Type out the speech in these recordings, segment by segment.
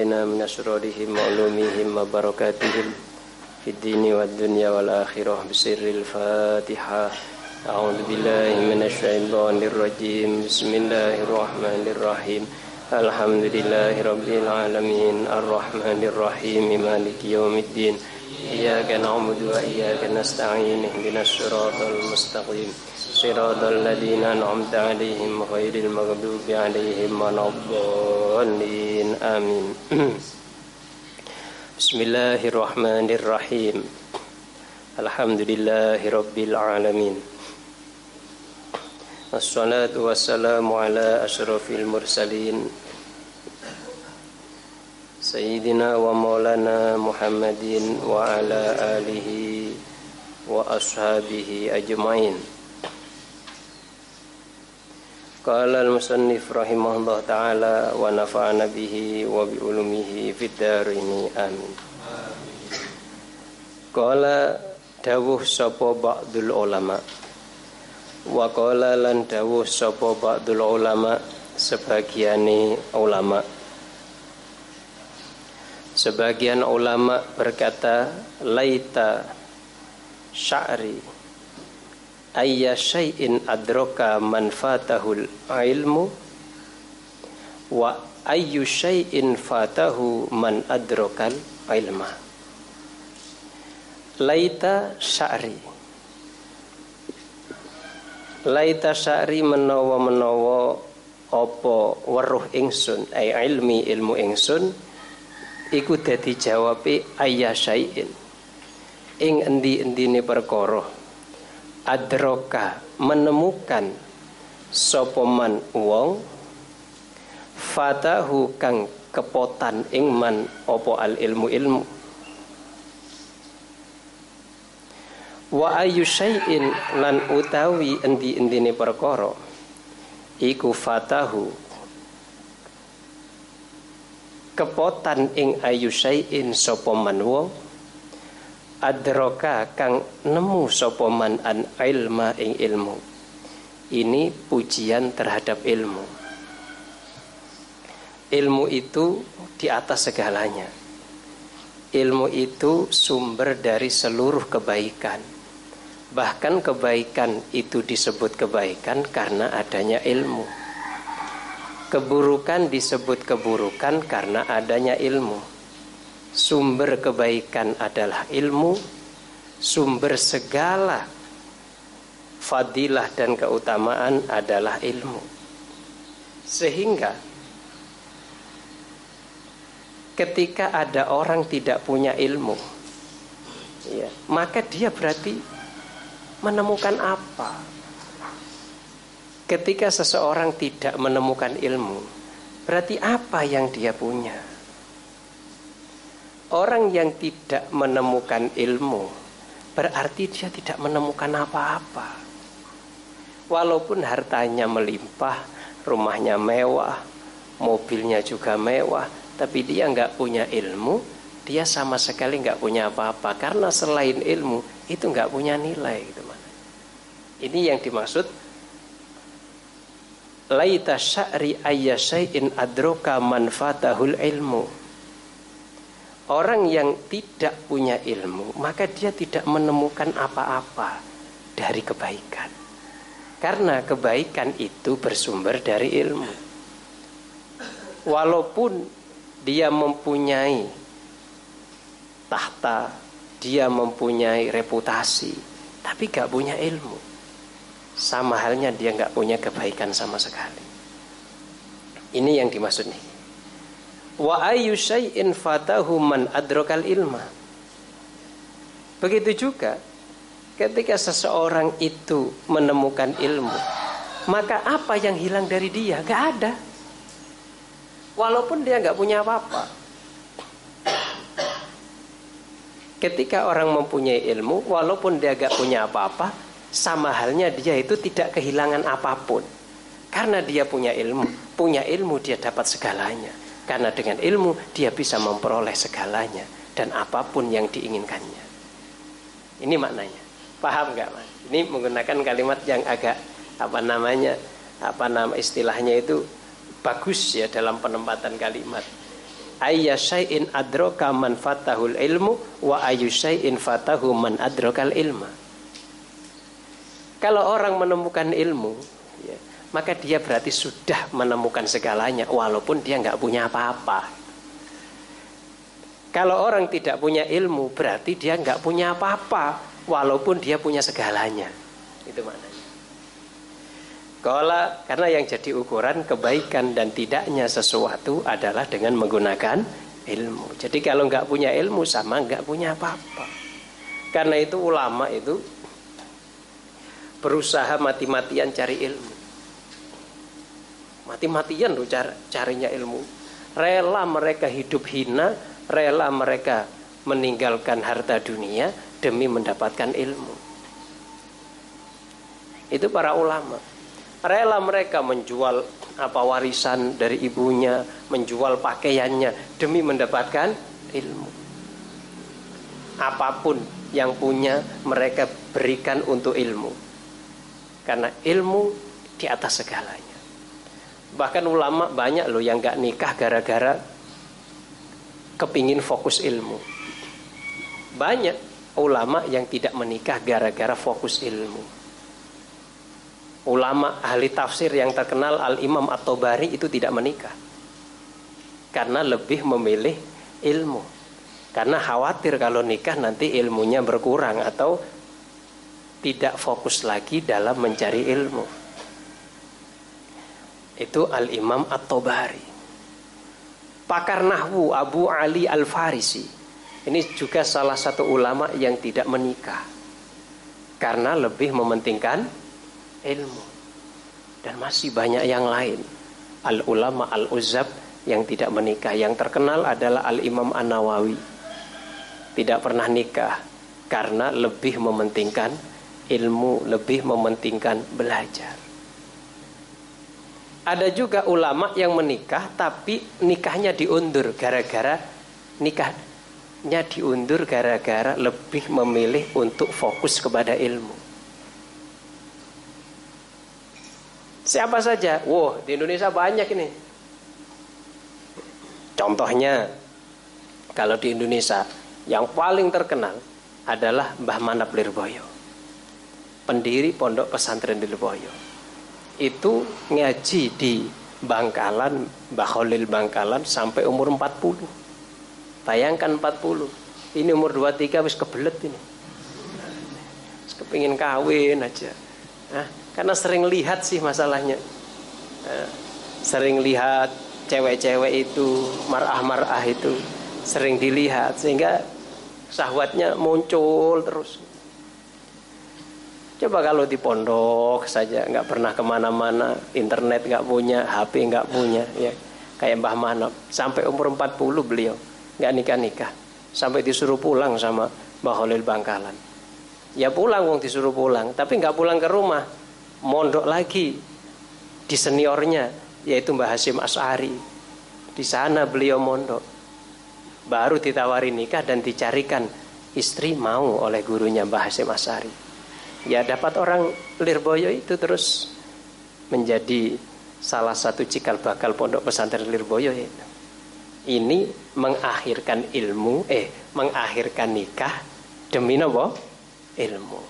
إنا من أسرارهم وعلومهم وبركاتهم في الدين والدنيا والآخرة. بسر الفاتحة. أعوذ بالله من الشيطان الرجيم. بسم الله الرحمن الرحيم. الحمد لله رب العالمين. الرحمن الرحيم. مالك يوم الدين. إياك نعبد وإياك نستعين. اهدنا الصراط المستقيم. صراط الذين أنعمت عليهم غير المغضوب عليهم ولا الضالين آمين. بسم الله الرحمن الرحيم. الحمد لله رب العالمين. الصلاة والسلام على أشرف المرسلين. سيدنا ومولانا محمد وعلى آله وأصحابه أجمعين. Qala al-musannif rahimahullah taala wa nafa'ana bihi wa bi ulumihi fid ini amin. Qala dawuh sapa ba'dul ulama wa qala lan dawuh sapa ba'dul ulama sebagiane ulama Sebagian ulama berkata laita sya'ri ayya syai'in adroka manfatahul ilmu wa ayyu syai'in fatahu man adrokal ilma laita sya'ri. Laita sya'ri menawa menawa apa weruh ingsun ay ilmi ilmu ingsun iku dadi jawabe ayya syai'in. Ing endi-endine perkara adroka menemukan sopoman wong fatahu kang kepotan ingman opo al ilmu ilmu. Wa ayu syai'in lan utawi endi-endine perkara iku fatahu kepotan ing ayu syai'in sapa man adroka kang nemu sopoman an ilma ing ilmu. Ini pujian terhadap ilmu. Ilmu itu di atas segalanya. Ilmu itu sumber dari seluruh kebaikan. Bahkan kebaikan itu disebut kebaikan karena adanya ilmu. Keburukan disebut keburukan karena adanya ilmu sumber kebaikan adalah ilmu, sumber segala fadilah dan keutamaan adalah ilmu. Sehingga ketika ada orang tidak punya ilmu, ya, maka dia berarti menemukan apa? Ketika seseorang tidak menemukan ilmu, berarti apa yang dia punya? Orang yang tidak menemukan ilmu berarti dia tidak menemukan apa-apa. Walaupun hartanya melimpah, rumahnya mewah, mobilnya juga mewah, tapi dia nggak punya ilmu, dia sama sekali nggak punya apa-apa. Karena selain ilmu itu nggak punya nilai gitu Ini yang dimaksud laita sya'ri ayya syai'in adroka manfatahul ilmu Orang yang tidak punya ilmu, maka dia tidak menemukan apa-apa dari kebaikan. Karena kebaikan itu bersumber dari ilmu. Walaupun dia mempunyai tahta, dia mempunyai reputasi, tapi gak punya ilmu. Sama halnya dia gak punya kebaikan sama sekali. Ini yang dimaksud nih. Wa ayu syai'in fatahu man adrokal ilma. Begitu juga ketika seseorang itu menemukan ilmu, maka apa yang hilang dari dia? Gak ada. Walaupun dia gak punya apa-apa. Ketika orang mempunyai ilmu, walaupun dia gak punya apa-apa, sama halnya dia itu tidak kehilangan apa pun. Karena dia punya ilmu, punya ilmu dia dapat segalanya. Karena dengan ilmu dia bisa memperoleh segalanya dan apa pun yang diinginkannya. Ini maknanya. Paham nggak mas? Ini menggunakan kalimat yang agak apa namanya apa nama istilahnya itu bagus ya dalam penempatan kalimat. ayya syai'in adroka man fatahul ilmu wa ayyu syai'in fatahu man adrokal ilma. Kalau orang menemukan ilmu, ya, maka dia berarti sudah menemukan segalanya walaupun dia nggak punya apa-apa. Kalau orang tidak punya ilmu berarti dia nggak punya apa-apa walaupun dia punya segalanya. Itu maknanya. Kalau karena yang jadi ukuran kebaikan dan tidaknya sesuatu adalah dengan menggunakan ilmu. Jadi kalau nggak punya ilmu sama nggak punya apa-apa. Karena itu ulama itu berusaha mati-matian cari ilmu. Mati-matian tuh carinya ilmu. Rela mereka hidup hina, rela mereka meninggalkan harta dunia demi mendapatkan ilmu. Itu para ulama rela mereka menjual apa warisan dari ibunya, menjual pakaiannya demi mendapatkan ilmu. Apa pun yang punya mereka berikan untuk ilmu. Karena ilmu di atas segalanya. Bahkan ulama banyak loh yang gak nikah gara-gara kepingin fokus ilmu. Banyak ulama yang tidak menikah gara-gara fokus ilmu ulama ahli tafsir yang terkenal Al-Imam At-Tabari itu tidak menikah. Karena lebih memilih ilmu. Karena khawatir kalau nikah nanti ilmunya berkurang atau tidak fokus lagi dalam mencari ilmu. Itu Al-Imam At-Tabari. Pakar Nahwu Abu Ali Al-Farisi. Ini juga salah satu ulama yang tidak menikah. Karena lebih mementingkan ilmu dan masih banyak yang lain al ulama al uzab yang tidak menikah yang terkenal adalah al imam an nawawi tidak pernah nikah karena lebih mementingkan ilmu lebih mementingkan belajar ada juga ulama yang menikah tapi nikahnya diundur gara-gara nikahnya diundur gara-gara lebih memilih untuk fokus kepada ilmu Siapa saja? Wow, di Indonesia banyak ini. Contohnya, kalau di Indonesia yang paling terkenal adalah Mbah Manap Lirboyo. Pendiri Pondok Pesantren Lirboyo. Itu ngaji di Bangkalan, Mbah Khalil Bangkalan sampai umur 40. Bayangkan 40. Ini umur 23 wis kebelet ini. kepingin kawin aja. Nah, karena sering lihat sih masalahnya. Eh, sering lihat cewek-cewek itu, marah-marah itu sering dilihat sehingga sahwatnya muncul terus. Coba kalau di pondok saja nggak pernah ke mana-mana, internet nggak punya, HP nggak punya, ya kayak Mbah Manap sampai umur 40 beliau nggak nikah-nikah sampai disuruh pulang sama Mbah Khalil Bangkalan. Ya pulang wong disuruh pulang, tapi nggak pulang ke rumah, mondok lagi di seniornya yaitu Mbah Hasim As'ari. Di sana beliau mondok. Baru ditawari nikah dan dicarikan istri mau oleh gurunya Mbah Hasim As'ari. Ya dapat orang Lirboyo itu terus menjadi salah satu cikal bakal pondok pesantren Lirboyo ya. Ini mengakhirkan ilmu, eh mengakhirkan nikah demi nopo ilmu.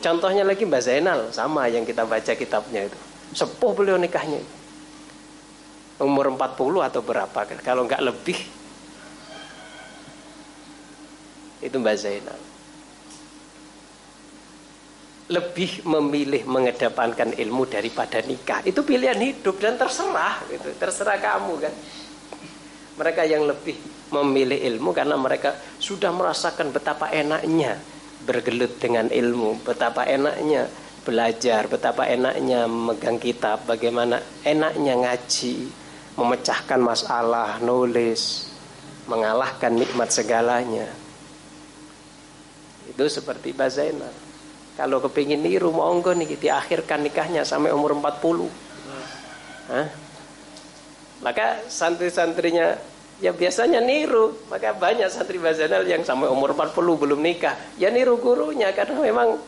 Contohnya lagi Mbak Zainal sama yang kita baca kitabnya itu. Sepuh beliau nikahnya. Umur 40 atau berapa kalau nggak lebih. Itu Mbak Zainal. Lebih memilih mengedepankan ilmu daripada nikah. Itu pilihan hidup dan terserah gitu. Terserah kamu kan. Mereka yang lebih memilih ilmu karena mereka sudah merasakan betapa enaknya bergelut dengan ilmu, betapa enaknya belajar, betapa enaknya megang kitab, bagaimana enaknya ngaji, memecahkan masalah, nulis, mengalahkan nikmat segalanya. Itu seperti Mbak Zainal. Kalau kepingin niru monggo nih diakhirkan nikahnya sampai umur 40. Hah? Maka santri-santrinya ya biasanya niru maka banyak santri bazanal yang sampai umur 40 belum nikah ya niru gurunya karena memang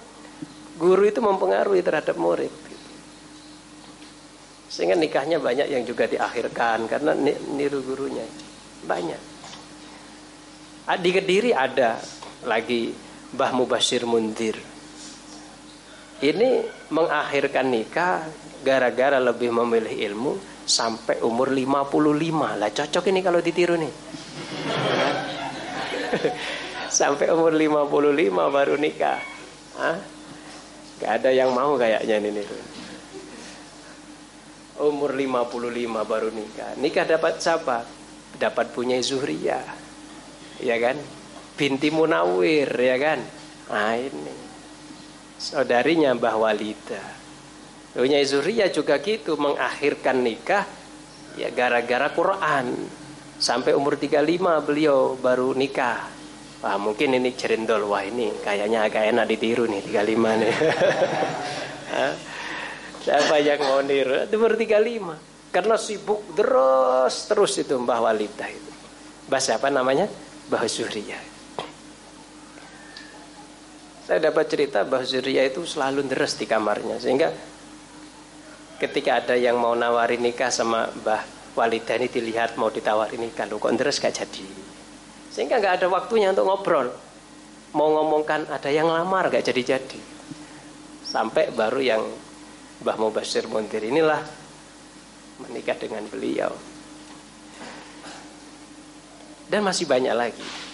guru itu mempengaruhi terhadap murid Sehingga nikahnya banyak yang juga diakhirkan karena niru gurunya. Banyak. Di Kediri ada lagi Mbah Mubashir Mundir. Ini mengakhirkan nikah gara-gara lebih memilih ilmu sampai umur 55. Lah cocok ini kalau ditiru nih. sampai umur 55 baru nikah. Hah? Gak ada yang mau kayaknya ini nih. Umur 55 baru nikah. Nikah dapat siapa? Dapat punya Zuhriya. Ya kan? Binti Munawir ya kan? Nah ini. Saudarinya Mbah Walida. Punya Zuhriya juga gitu mengakhirkan nikah ya gara-gara Quran. Sampai umur 35 beliau baru nikah. Wah mungkin ini cerindol Wah ini kayaknya agak enak ditiru nih 35 nih Siapa yang mau niru baru 35 Karena sibuk terus Terus itu Mbah Walidah itu Mbah siapa namanya? Mbah Zuriyah Saya dapat cerita Mbah Zuriyah itu selalu deres di kamarnya Sehingga Ketika ada yang mau nawarin nikah sama Mbah Walidah ini dilihat mau ditawarin nikah Loh kok deres gak jadi sehingga nggak ada waktunya untuk ngobrol. Mau ngomongkan ada yang lamar nggak jadi-jadi. Sampai baru yang Mbah Mubasir Muntir inilah menikah dengan beliau. Dan masih banyak lagi.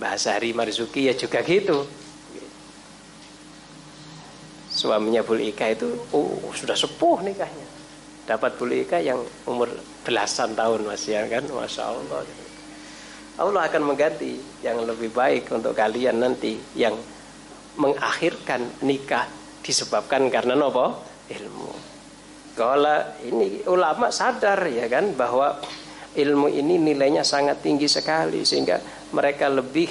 Bahasa Hari Marzuki ya juga gitu. Suaminya Bulika itu oh, sudah sepuh nikahnya. Dapat Bulika yang umur belasan tahun masih ya kan? Masya Allah. Allah akan mengganti yang lebih baik untuk kalian nanti yang mengakhirkan nikah disebabkan karena nopo? Ilmu. Kalau ini ulama sadar ya kan? Bahwa ilmu ini nilainya sangat tinggi sekali sehingga mereka lebih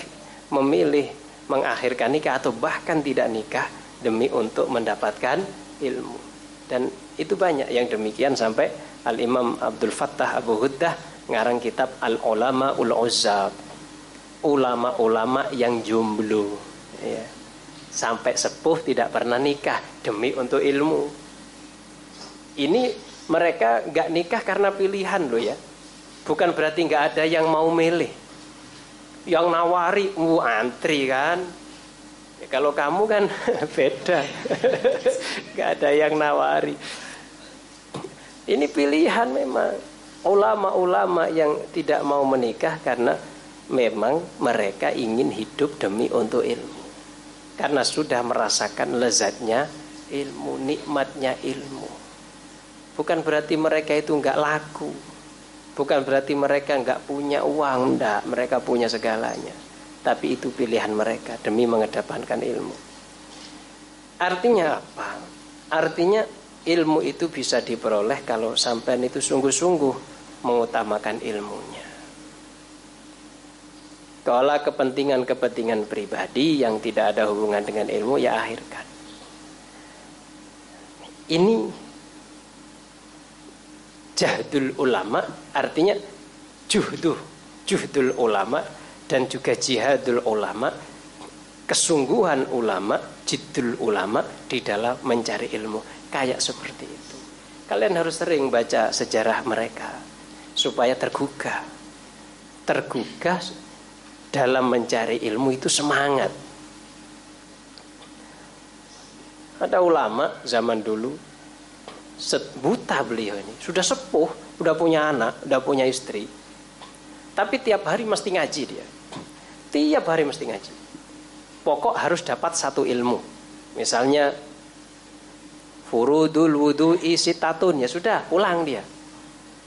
memilih mengakhirkan nikah atau bahkan tidak nikah demi untuk mendapatkan ilmu dan itu banyak yang demikian sampai Al-Imam Abdul Fattah Abu Huddah ngarang kitab Al-Ulama Ul-Uzzab. Ulama-ulama yang jomblo. Ya. Sampai sepuh tidak pernah nikah demi untuk ilmu. Ini mereka gak nikah karena pilihan loh ya. Bukan berarti gak ada yang mau milih. Yang nawari, uh, antri kan. Ya, kalau kamu kan beda. gak ada yang nawari. Ini pilihan memang ulama-ulama yang tidak mau menikah karena memang mereka ingin hidup demi untuk ilmu. Karena sudah merasakan lezatnya ilmu, nikmatnya ilmu. Bukan berarti mereka itu enggak laku. Bukan berarti mereka enggak punya uang, enggak. Mereka punya segalanya. Tapi itu pilihan mereka demi mengedepankan ilmu. Artinya apa? Artinya ilmu itu bisa diperoleh kalau sampean itu sungguh-sungguh mengutamakan ilmunya. Kalau kepentingan-kepentingan pribadi yang tidak ada hubungan dengan ilmu ya akhirkan. Ini jahdul ulama artinya juhduh, juhdul ulama dan juga jihadul ulama kesungguhan ulama, jidul ulama di dalam mencari ilmu kayak seperti itu. Kalian harus sering baca sejarah mereka supaya tergugah. Tergugah dalam mencari ilmu itu semangat. Ada ulama zaman dulu buta beliau ini, sudah sepuh, sudah punya anak, sudah punya istri. Tapi tiap hari mesti ngaji dia. Tiap hari mesti ngaji. Pokok harus dapat satu ilmu. Misalnya Furudul wudhu tatun ya sudah pulang dia.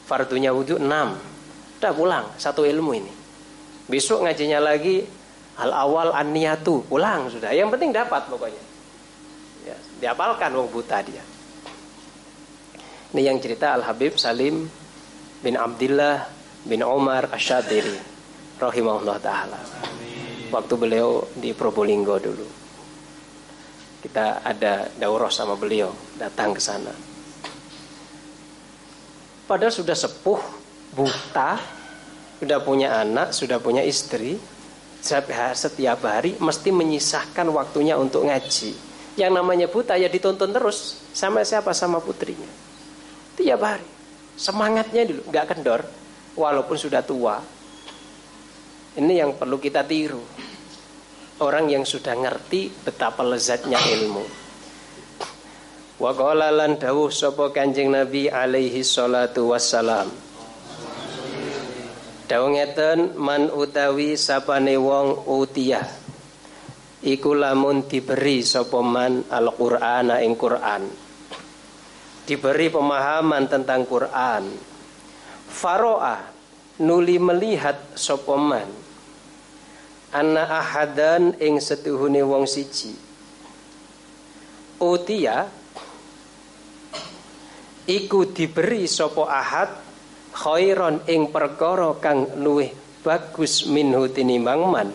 Fardunya wudhu enam. Sudah pulang satu ilmu ini. Besok ngajinya lagi al awal an pulang sudah. Yang penting dapat pokoknya. Ya, diapalkan wong buta dia. Ini yang cerita Al Habib Salim bin Abdullah bin Omar Asyadiri rahimahullah taala. Waktu beliau di Probolinggo dulu kita ada daurah sama beliau datang ke sana. Padahal sudah sepuh, buta, sudah punya anak, sudah punya istri, setiap hari mesti menyisahkan waktunya untuk ngaji. Yang namanya buta ya ditonton terus sama siapa sama putrinya. Tiap hari. Semangatnya dulu nggak kendor walaupun sudah tua. Ini yang perlu kita tiru. Orang yang sudah ngerti betapa lezatnya ilmu. Wa qala lan dawuh sapa Kanjeng Nabi alaihi salatu wassalam. Dawuh ngeten man utawi sapane wong utiyah iku lamun diberi sapa man Al-Qur'ana ing Qur'an. Diberi pemahaman tentang Quran. Faro'a nuli melihat sapa man anna ahadan ing setuhune wong siji. Utia iku diberi sapa ahad khairon ing perkara kang luwih bagus minhu tinimbang man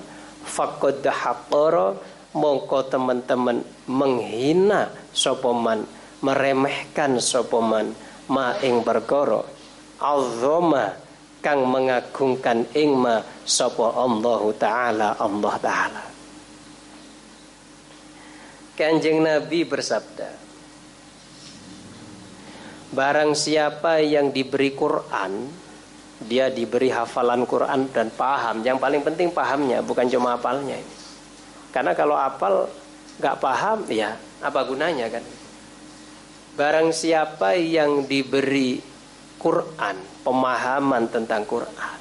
faqad haqqara mongko teman-teman menghina sopoman meremehkan sopoman ma ing perkara azama kang mengagungkan ing ma sapa Allah taala Allah taala Kanjeng Nabi bersabda Barang siapa yang diberi Quran dia diberi hafalan Quran dan paham. Yang paling penting pahamnya, bukan cuma hafalnya. Karena kalau hafal nggak paham, ya apa gunanya kan? Barang siapa yang diberi Quran, pemahaman tentang Quran,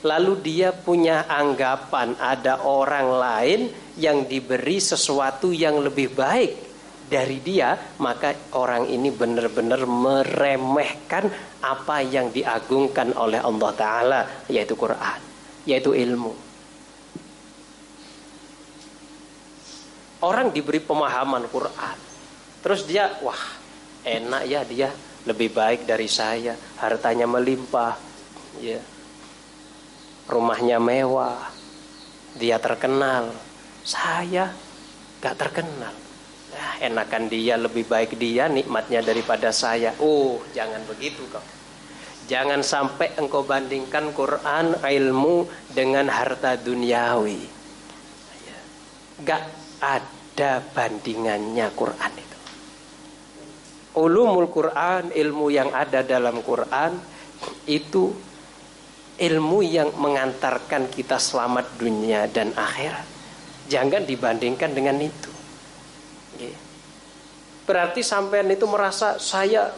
lalu dia punya anggapan ada orang lain yang diberi sesuatu yang lebih baik dari dia maka orang ini benar-benar meremehkan apa yang diagungkan oleh Allah taala yaitu Quran yaitu ilmu. Orang diberi pemahaman Quran terus dia wah enak ya dia. Lebih baik dari saya. Hartanya melimpah ya. Rumahnya mewah. Dia terkenal. Saya gak terkenal. Ah, enakan dia lebih baik dia nikmatnya daripada saya. Oh jangan begitu kok. Jangan sampai engkau bandingkan Quran ilmu dengan harta duniawi. Ya. gak ada bandingannya Quran itu ulumul Quran ilmu yang ada dalam Quran itu ilmu yang mengantarkan kita selamat dunia dan akhirat. Jangan dibandingkan dengan itu. Berarti sampean itu merasa saya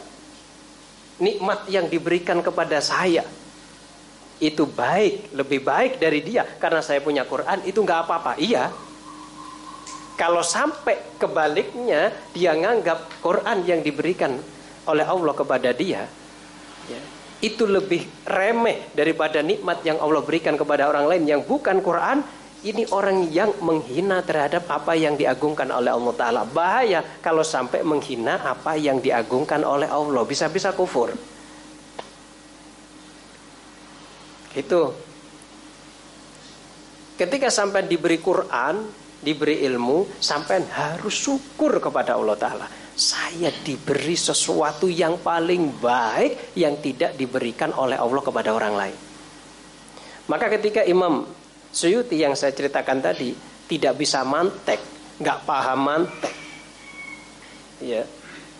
nikmat yang diberikan kepada saya. Itu baik, lebih baik dari dia. Karena saya punya Quran itu nggak apa-apa. Iya. Kalau sampai kebaliknya dia nganggap Quran yang diberikan oleh Allah kepada dia ya, itu lebih remeh daripada nikmat yang Allah berikan kepada orang lain yang bukan Quran ini orang yang menghina terhadap apa yang diagungkan oleh Allah Ta'ala. Bahaya kalau sampai menghina apa yang diagungkan oleh Allah. Bisa-bisa kufur. Itu. Ketika sampai diberi Quran, diberi ilmu, sampai harus syukur kepada Allah Ta'ala. Saya diberi sesuatu yang paling baik yang tidak diberikan oleh Allah kepada orang lain. Maka ketika Imam Suyuti yang saya ceritakan tadi tidak bisa mantek, nggak paham mantek. Ya,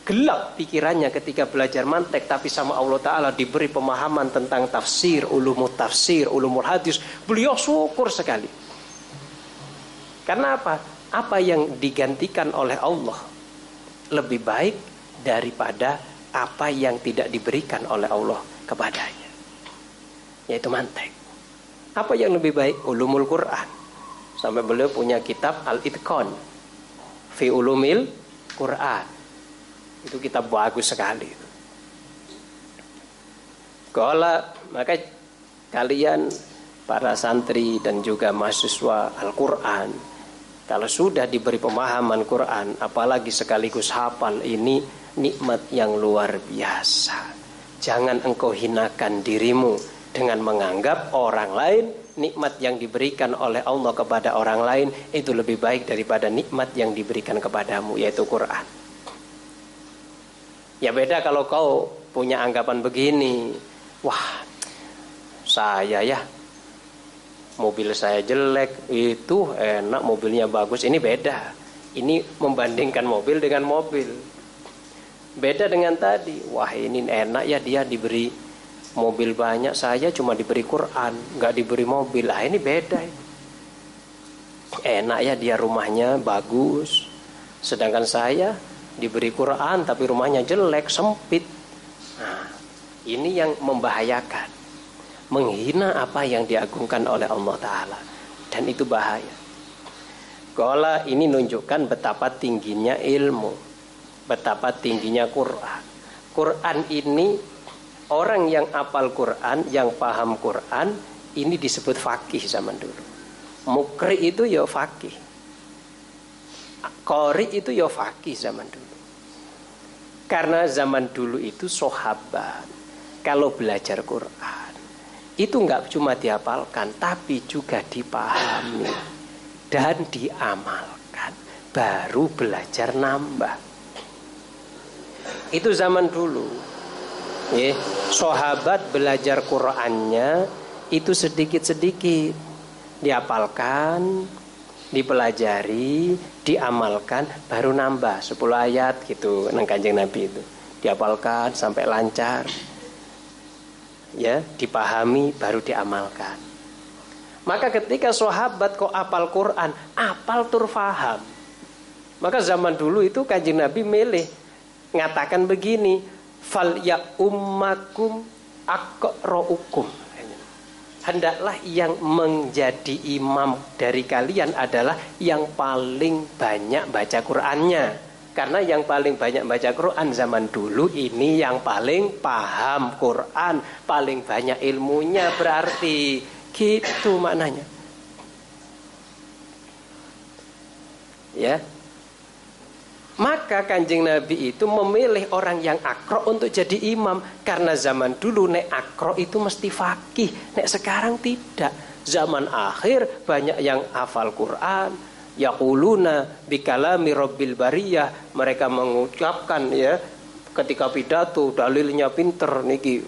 gelap pikirannya ketika belajar mantek tapi sama Allah Ta'ala diberi pemahaman tentang tafsir, ulumul tafsir, ulumul hadis beliau syukur sekali karena apa? apa yang digantikan oleh Allah lebih baik daripada apa yang tidak diberikan oleh Allah kepadanya yaitu mantek apa yang lebih baik? Ulumul Quran. Sampai beliau punya kitab Al-Itqan fi ulumil Quran. Itu kitab bagus sekali. Kalau maka kalian para santri dan juga mahasiswa Al-Quran kalau sudah diberi pemahaman Quran apalagi sekaligus hafal ini nikmat yang luar biasa jangan engkau hinakan dirimu dengan menganggap orang lain nikmat yang diberikan oleh Allah kepada orang lain itu lebih baik daripada nikmat yang diberikan kepadamu yaitu Quran. Ya beda kalau kau punya anggapan begini, wah saya ya mobil saya jelek itu enak mobilnya bagus ini beda. Ini membandingkan mobil dengan mobil. Beda dengan tadi. Wah ini enak ya dia diberi mobil banyak. Saya cuma diberi Quran, nggak diberi mobil. Ah ini beda. Enak ya dia rumahnya bagus. Sedangkan saya diberi Quran tapi rumahnya jelek, sempit. Nah, ini yang membahayakan. Menghina apa yang diagungkan oleh Allah Ta'ala. Dan itu bahaya. Kola ini nunjukkan betapa tingginya ilmu, betapa tingginya Quran. Quran ini orang yang apal Quran, yang paham Quran, ini disebut fakih zaman dulu. Mukri itu ya fakih. Kori itu ya fakih zaman dulu. Karena zaman dulu itu sahabat kalau belajar Quran itu nggak cuma dihafalkan tapi juga dipahami dan diamalkan. Baru belajar nambah. Itu zaman dulu. Ya sahabat belajar Qurannya itu sedikit-sedikit. Diapalkan dipelajari diamalkan baru nambah. 10 ayat gitu nang kanjeng Nabi itu. Diapalkan sampai lancar ya dipahami baru diamalkan maka ketika sahabat kok apal Quran, apal tur faham. Maka zaman dulu itu kanjeng Nabi milih ngatakan begini, fal ya ummakum aqra'ukum. Hendaklah yang menjadi imam dari kalian adalah yang paling banyak baca Qurannya. Karena yang paling banyak baca Quran zaman dulu ini yang paling paham Quran, paling banyak ilmunya berarti Gitu maknanya. Ya. Maka kanjeng Nabi itu memilih orang yang akro untuk jadi imam Karena zaman dulu nek akro itu mesti fakih Nek sekarang tidak Zaman akhir banyak yang hafal Quran Yaquluna bikalami rabbil bariyah. Mereka mengucapkan ya Ketika pidato dalilnya pinter niki.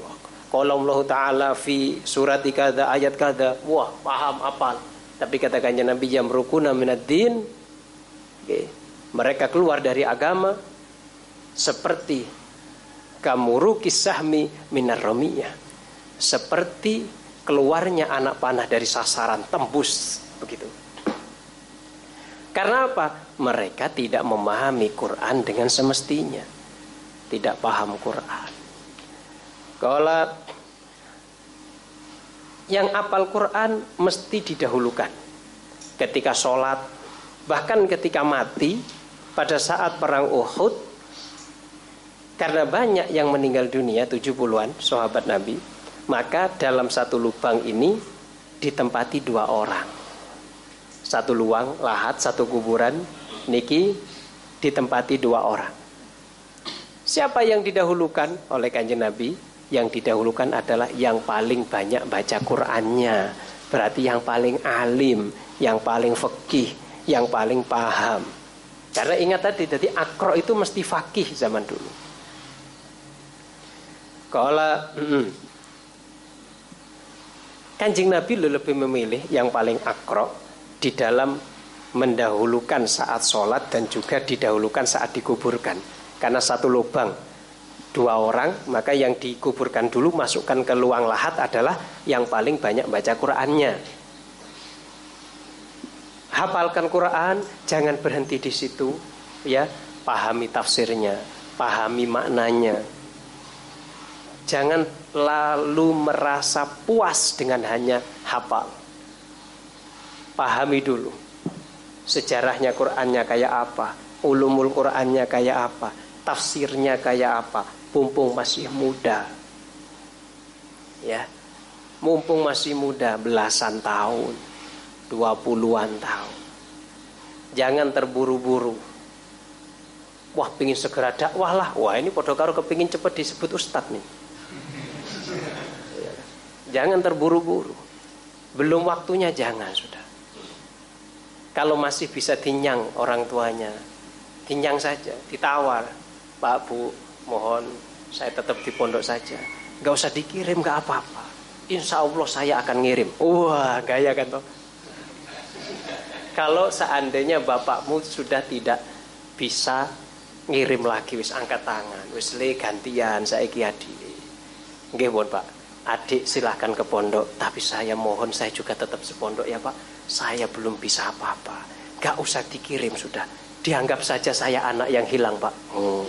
Kalau Allah Ta'ala fi surat kada ayat kada wah paham apal. Tapi kata kanjeng Nabi jam rukuna minad din okay. mereka keluar dari agama seperti kamuru kisahmi minar romiyah. Seperti keluarnya anak panah dari sasaran tembus. Begitu karena apa? Mereka tidak memahami Quran dengan semestinya. Tidak paham Quran. Kalau yang apal Quran mesti didahulukan. Ketika sholat bahkan ketika mati pada saat perang Uhud karena banyak yang meninggal dunia 70-an sahabat Nabi maka dalam satu lubang ini ditempati dua orang satu luang lahat satu kuburan niki ditempati dua orang. Siapa yang didahulukan oleh kanjeng Nabi? Yang didahulukan adalah yang paling banyak baca Qur'annya. Berarti yang paling alim yang paling fakih yang paling paham. Karena ingat tadi jadi akro itu mesti fakih zaman dulu. Kalau kanjeng Nabi lebih memilih yang paling akro di dalam mendahulukan saat sholat dan juga didahulukan saat dikuburkan. Karena satu lubang dua orang maka yang dikuburkan dulu masukkan ke luang lahat adalah yang paling banyak baca Qurannya. Hafalkan Quran jangan berhenti di situ ya. Pahami tafsirnya pahami maknanya. Jangan lalu merasa puas dengan hanya hafal pahami dulu sejarahnya Qurannya kayak apa ulumul Qurannya kayak apa tafsirnya kayak apa mumpung masih muda. Ya. Mumpung masih muda belasan tahun, dua puluhan tahun. Jangan terburu-buru. Wah, pingin segera dakwah lah. Wah, ini podo karo kepingin cepat disebut ustadz nih. Jangan terburu-buru. Belum waktunya jangan sudah. Kalau masih bisa tinyang orang tuanya, tinyang saja, ditawar. Pak Bu, mohon saya tetap di pondok saja. Nggak usah dikirim nggak apa-apa. Insya Allah saya akan ngirim. Wah gaya kan toh? Kalau seandainya bapakmu sudah tidak bisa ngirim lagi wis angkat tangan wis le gantian saya adik nggih Pak. Adik silahkan ke pondok tapi saya mohon saya juga tetap sepondok ya Pak saya belum bisa apa-apa. Gak usah dikirim sudah. Dianggap saja saya anak yang hilang Pak. Hmm.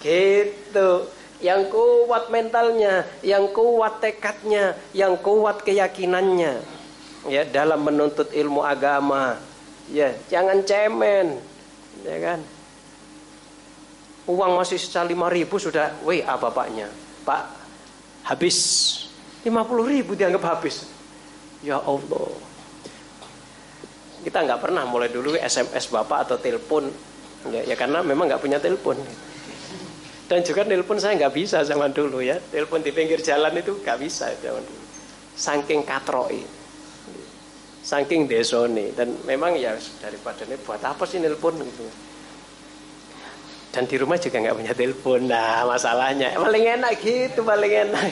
gitu. Yang kuat mentalnya yang kuat tekadnya yang kuat keyakinannya. Ya dalam menuntut ilmu agama. Ya jangan cemen. Ya kan? Uang masih sisa lima ribu sudah. WA bapaknya. Pak habis. lima puluh ribu dianggap habis ya Allah. Kita nggak pernah mulai dulu SMS bapak atau telepon. Ya, ya karena memang nggak punya telepon. Dan juga telepon saya nggak bisa zaman dulu ya. Telepon di pinggir jalan itu nggak bisa zaman dulu. Saking katroi. Saking desone. Dan memang ya daripada ini buat apa sih nelpon gitu dan di rumah juga nggak punya telepon nah masalahnya. Paling enak gitu paling enak.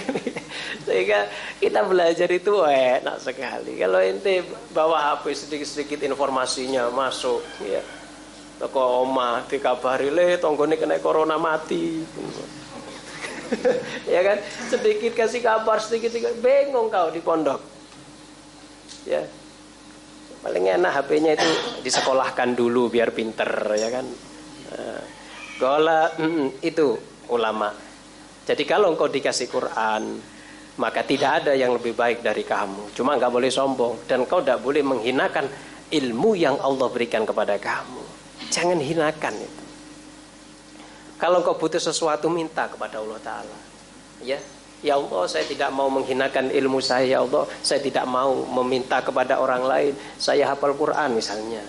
Sehingga kita belajar itu enak sekali. Kalau ente bawa HP sedikit-sedikit informasinya masuk ya toko oma dikabari le tonggone kena corona mati. Ya kan? Sedikit kasih kabar sedikit sedikit. Bengong kau di pondok. Ya. Paling enak HP-nya itu disekolahkan dulu biar pinter ya kan? Nah, gola mm, itu ulama. Jadi kalau engkau dikasih Quran maka tidak ada yang lebih baik dari kamu. Cuma nggak boleh sombong. Dan kau tidak boleh menghinakan ilmu yang Allah berikan kepada kamu. Jangan hinakan itu. Kalau kau butuh sesuatu minta kepada Allah Taala. Ya. Ya Allah saya tidak mau menghinakan ilmu saya Ya Allah. Saya tidak mau meminta kepada orang lain. Saya hafal Quran misalnya.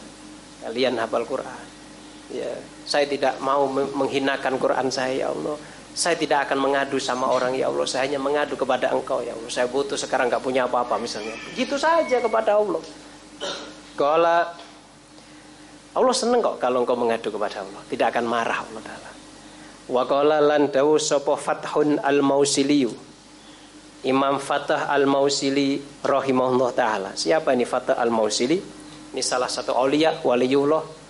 Kalian hafal Quran ya, Saya tidak mau menghinakan Quran saya Ya Allah Saya tidak akan mengadu sama orang Ya Allah Saya hanya mengadu kepada engkau Ya Allah Saya butuh sekarang gak punya apa-apa misalnya Begitu saja kepada Allah Kalau Allah senang kok kalau engkau mengadu kepada Allah Tidak akan marah Allah Ta'ala Wa qala lan sapa Fathun al-Mausiliyu. Imam Fatah al-Mausili rahimahullah taala. Siapa ini Fatah al-Mausili? Ini salah satu aulia waliullah.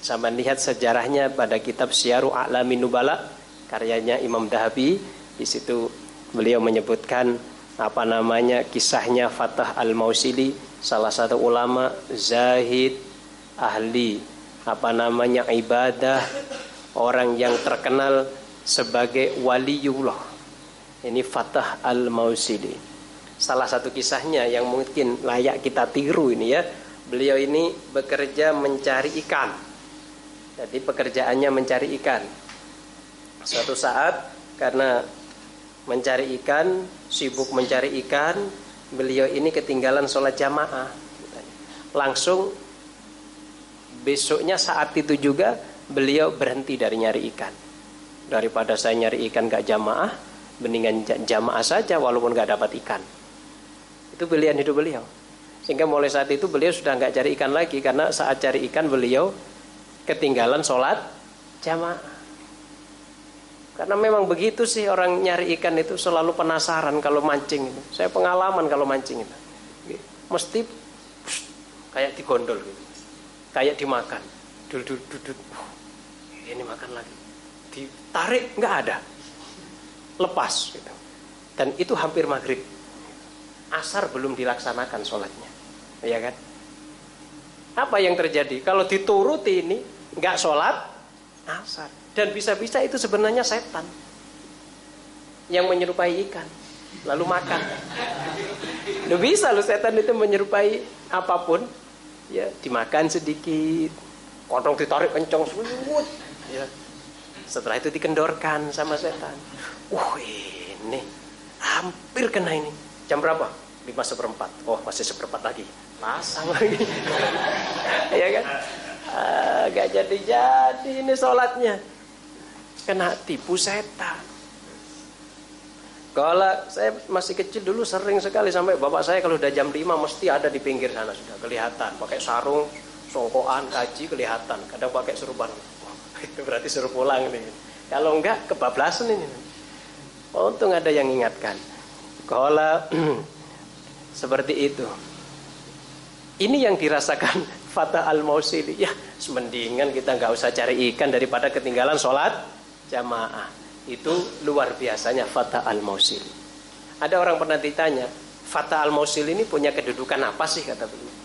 Sama lihat sejarahnya pada kitab Syiaru A'lamin Nubala karyanya Imam Dahabi. Di situ beliau menyebutkan apa namanya kisahnya Fatah al-Mausili, salah satu ulama zahid ahli apa namanya ibadah orang yang terkenal sebagai waliullah. Ini Fatah Al-Mausili. Salah satu kisahnya yang mungkin layak kita tiru ini ya. Beliau ini bekerja mencari ikan. Jadi pekerjaannya mencari ikan. Suatu saat karena mencari ikan, sibuk mencari ikan, beliau ini ketinggalan sholat jamaah. Langsung besoknya saat itu juga beliau berhenti dari nyari ikan. Daripada saya nyari ikan gak jamaah, mendingan jamaah saja walaupun gak dapat ikan. Itu pilihan hidup beliau. Sehingga mulai saat itu beliau sudah nggak cari ikan lagi karena saat cari ikan beliau ketinggalan sholat jamaah. Karena memang begitu sih orang nyari ikan itu selalu penasaran kalau mancing itu. Saya pengalaman kalau mancing itu. Mesti kayak digondol gitu. Kayak dimakan. Duduk duduk ini makan lagi ditarik nggak ada lepas gitu. dan itu hampir maghrib asar belum dilaksanakan sholatnya ya kan apa yang terjadi kalau dituruti ini nggak sholat asar dan bisa-bisa itu sebenarnya setan yang menyerupai ikan lalu makan Lu bisa lu setan itu menyerupai apa pun ya dimakan sedikit kodong ditarik kencang semut Ya. Setelah itu dikendorkan sama setan. Wah ini hampir kena ini. Jam berapa? Lima seperempat. Oh masih seperempat lagi. Pasang lagi. ya kan? Ah, gak jadi-jadi ini sholatnya. Kena tipu setan. Kalau saya masih kecil dulu sering sekali sampai bapak saya kalau udah jam 5 mesti ada di pinggir sana sudah kelihatan. Pakai sarung, songkoan, kaji kelihatan, kadang pakai surban itu berarti suruh pulang nih. Kalau enggak kebablasan ini. Untung ada yang ingatkan. Kalau seperti itu. Ini yang dirasakan Fatah Al-Mausili. Ya, semendingan kita nggak usah cari ikan daripada ketinggalan sholat jamaah. Itu luar biasanya Fatah Al-Mausili. Ada orang pernah ditanya, Fatah Al-Mausili ini punya kedudukan apa sih kata beliau?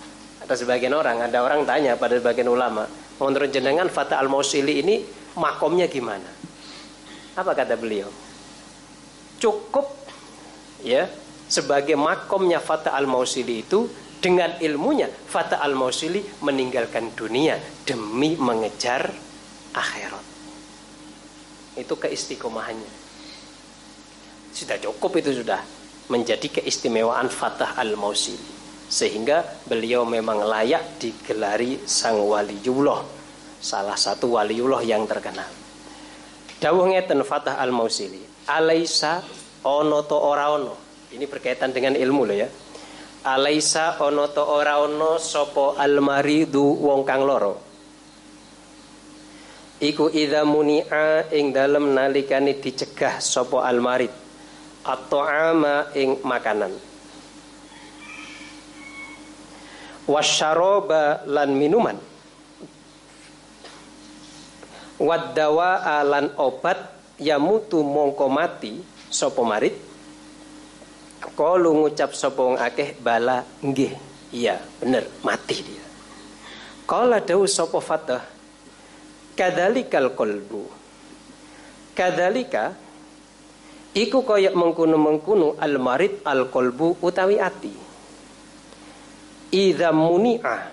Ada sebagian orang, ada orang tanya pada sebagian ulama, menurut jenengan Fatah Al-Mausili ini makomnya gimana? Apa kata beliau? Cukup ya sebagai makomnya Fatah Al-Mausili itu dengan ilmunya Fatah Al-Mausili meninggalkan dunia demi mengejar akhirat. Itu keistiqomahannya. Sudah cukup itu sudah menjadi keistimewaan Fatah Al-Mausili. Sehingga beliau memang layak digelari sang waliullah. Salah satu waliullah yang terkenal. Dawuh ngeten Fatah Al-Mausili. Alaisa ono to ora ono. Ini berkaitan dengan ilmu loh ya. Alaisa ono to ora ono sopo almaridu wong kang loro. Iku idza muni'a ing dalem nalikane dicegah sapa almarid. Atau ama ing makanan. Wasyaroba lan minuman. Wadawa lan obat yamutu mongko mati sapa marid Kalu ngucap sopong akeh bala nggih iya bener mati dia Kala dawu sapa fatah Kadzalikal qalbu. Kadzalika iku kaya mengkuno-mengkuno al-marid al-qalbu utawi ati. Idza muni'a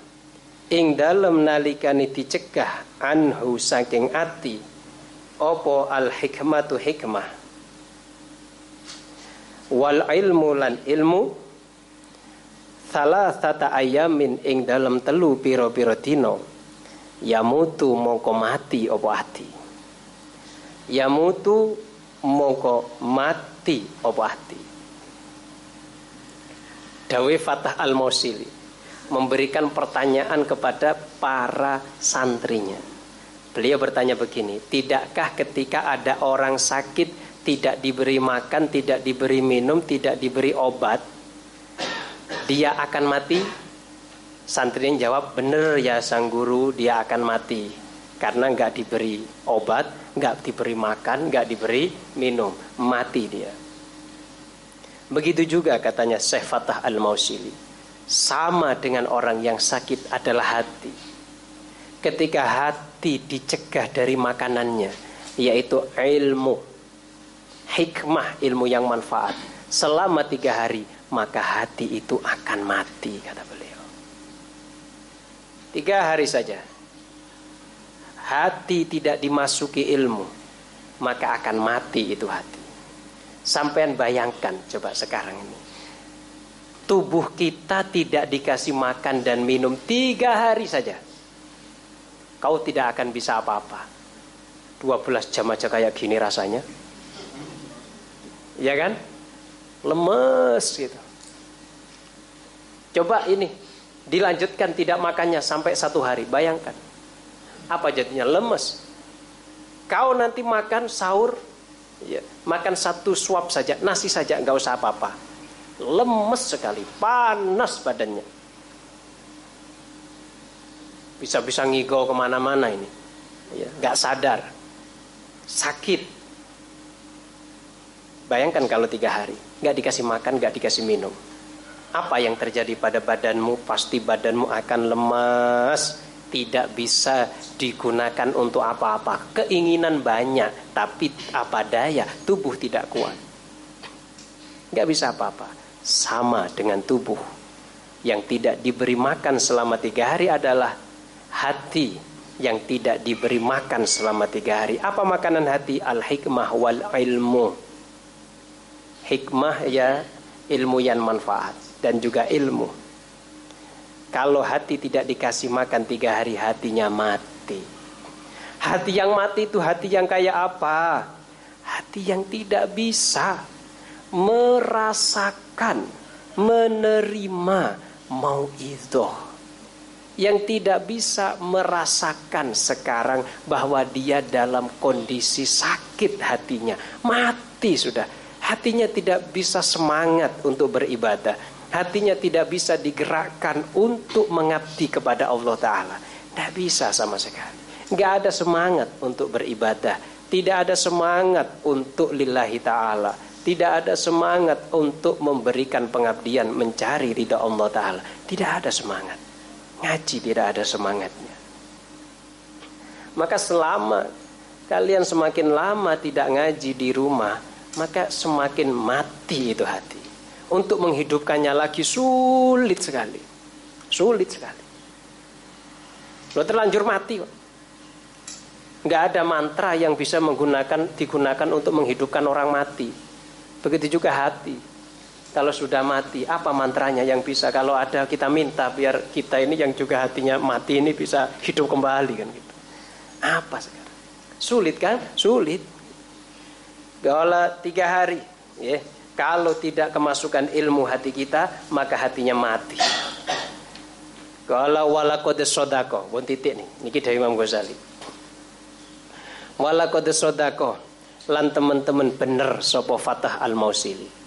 ing dalem nalikane dicegah anhu saking ati opo al hikmatu hikmah wal ilmu lan ilmu salah tata ayamin ing dalam telu piro-piro dino yamutu mongko mati opo ati? Yamutu mongko mati opo ati? Dawe Fatah Al-Mausili memberikan pertanyaan kepada para santrinya. Beliau bertanya begini, tidakkah ketika ada orang sakit tidak diberi makan, tidak diberi minum, tidak diberi obat, dia akan mati? Santrinya jawab, benar ya sang guru dia akan mati. Karena nggak diberi obat, nggak diberi makan, nggak diberi minum. Mati dia. Begitu juga katanya Syekh Fatah Al-Mausili. Sama dengan orang yang sakit adalah hati. Ketika hati dicegah dari makanannya, yaitu ilmu, hikmah ilmu yang manfaat. Selama tiga hari, maka hati itu akan mati, kata beliau. Tiga hari saja. Hati tidak dimasuki ilmu, maka akan mati itu hati. Sampean bayangkan coba sekarang ini. Tubuh kita tidak dikasih makan dan minum tiga hari saja. Kau tidak akan bisa apa-apa. 12 jam aja kayak gini rasanya. Ya kan? Lemes gitu. Coba ini dilanjutkan tidak makannya sampai satu hari. Bayangkan. Apa jadinya? Lemes. Kau nanti makan sahur, ya, makan satu suap saja, nasi saja, nggak usah apa-apa. Lemes sekali, panas badannya. Bisa-bisa ngigo ke mana-mana ini. Ya, nggak sadar. Sakit. Bayangkan kalau tiga hari, nggak dikasih makan, nggak dikasih minum. Apa yang terjadi pada badanmu? Pasti badanmu akan lemas tidak bisa digunakan untuk apa-apa. Keinginan banyak tapi apa daya? Tubuh tidak kuat. Nggak bisa apa-apa. Sama dengan tubuh. Yang tidak diberi makan selama tiga hari adalah hati yang tidak diberi makan selama tiga hari. Apa makanan hati? Al hikmah wal ilmu hikmah ya ilmu yang manfaat dan juga ilmu. Kalau hati tidak dikasih makan tiga hari hatinya mati. Hati yang mati itu hati yang kayak apa? Hati yang tidak bisa merasakan, menerima mau itu. Yang tidak bisa merasakan sekarang bahwa dia dalam kondisi sakit hatinya. Mati sudah. Hatinya tidak bisa semangat untuk beribadah Hatinya tidak bisa digerakkan untuk mengabdi kepada Allah Ta'ala. Tidak bisa sama sekali. Nggak ada semangat untuk beribadah. Tidak ada semangat untuk lillahi ta'ala. Tidak ada semangat untuk memberikan pengabdian, mencari ridha Allah Ta'ala. Tidak ada semangat. Ngaji tidak ada semangatnya. Maka selama kalian semakin lama tidak ngaji di rumah, maka semakin mati itu hati. Untuk menghidupkannya lagi sulit sekali. Sulit sekali. Lo terlanjur mati kok. Nggak ada mantra yang bisa menggunakan digunakan untuk menghidupkan orang mati. Begitu juga hati. Kalau sudah mati, apa mantranya yang bisa? Kalau ada kita minta biar kita ini yang juga hatinya mati ini bisa hidup kembali kan gitu. Apa sekarang? Sulit kan? Sulit. Kalau tiga hari, ya. Kalau tidak kemasukan ilmu hati kita, maka hatinya mati. Kalau walakodes sodako, bon titik nih, niki dari Imam Ghazali. Wala qad sodako lan teman-teman bener sopo Fatah al Mausili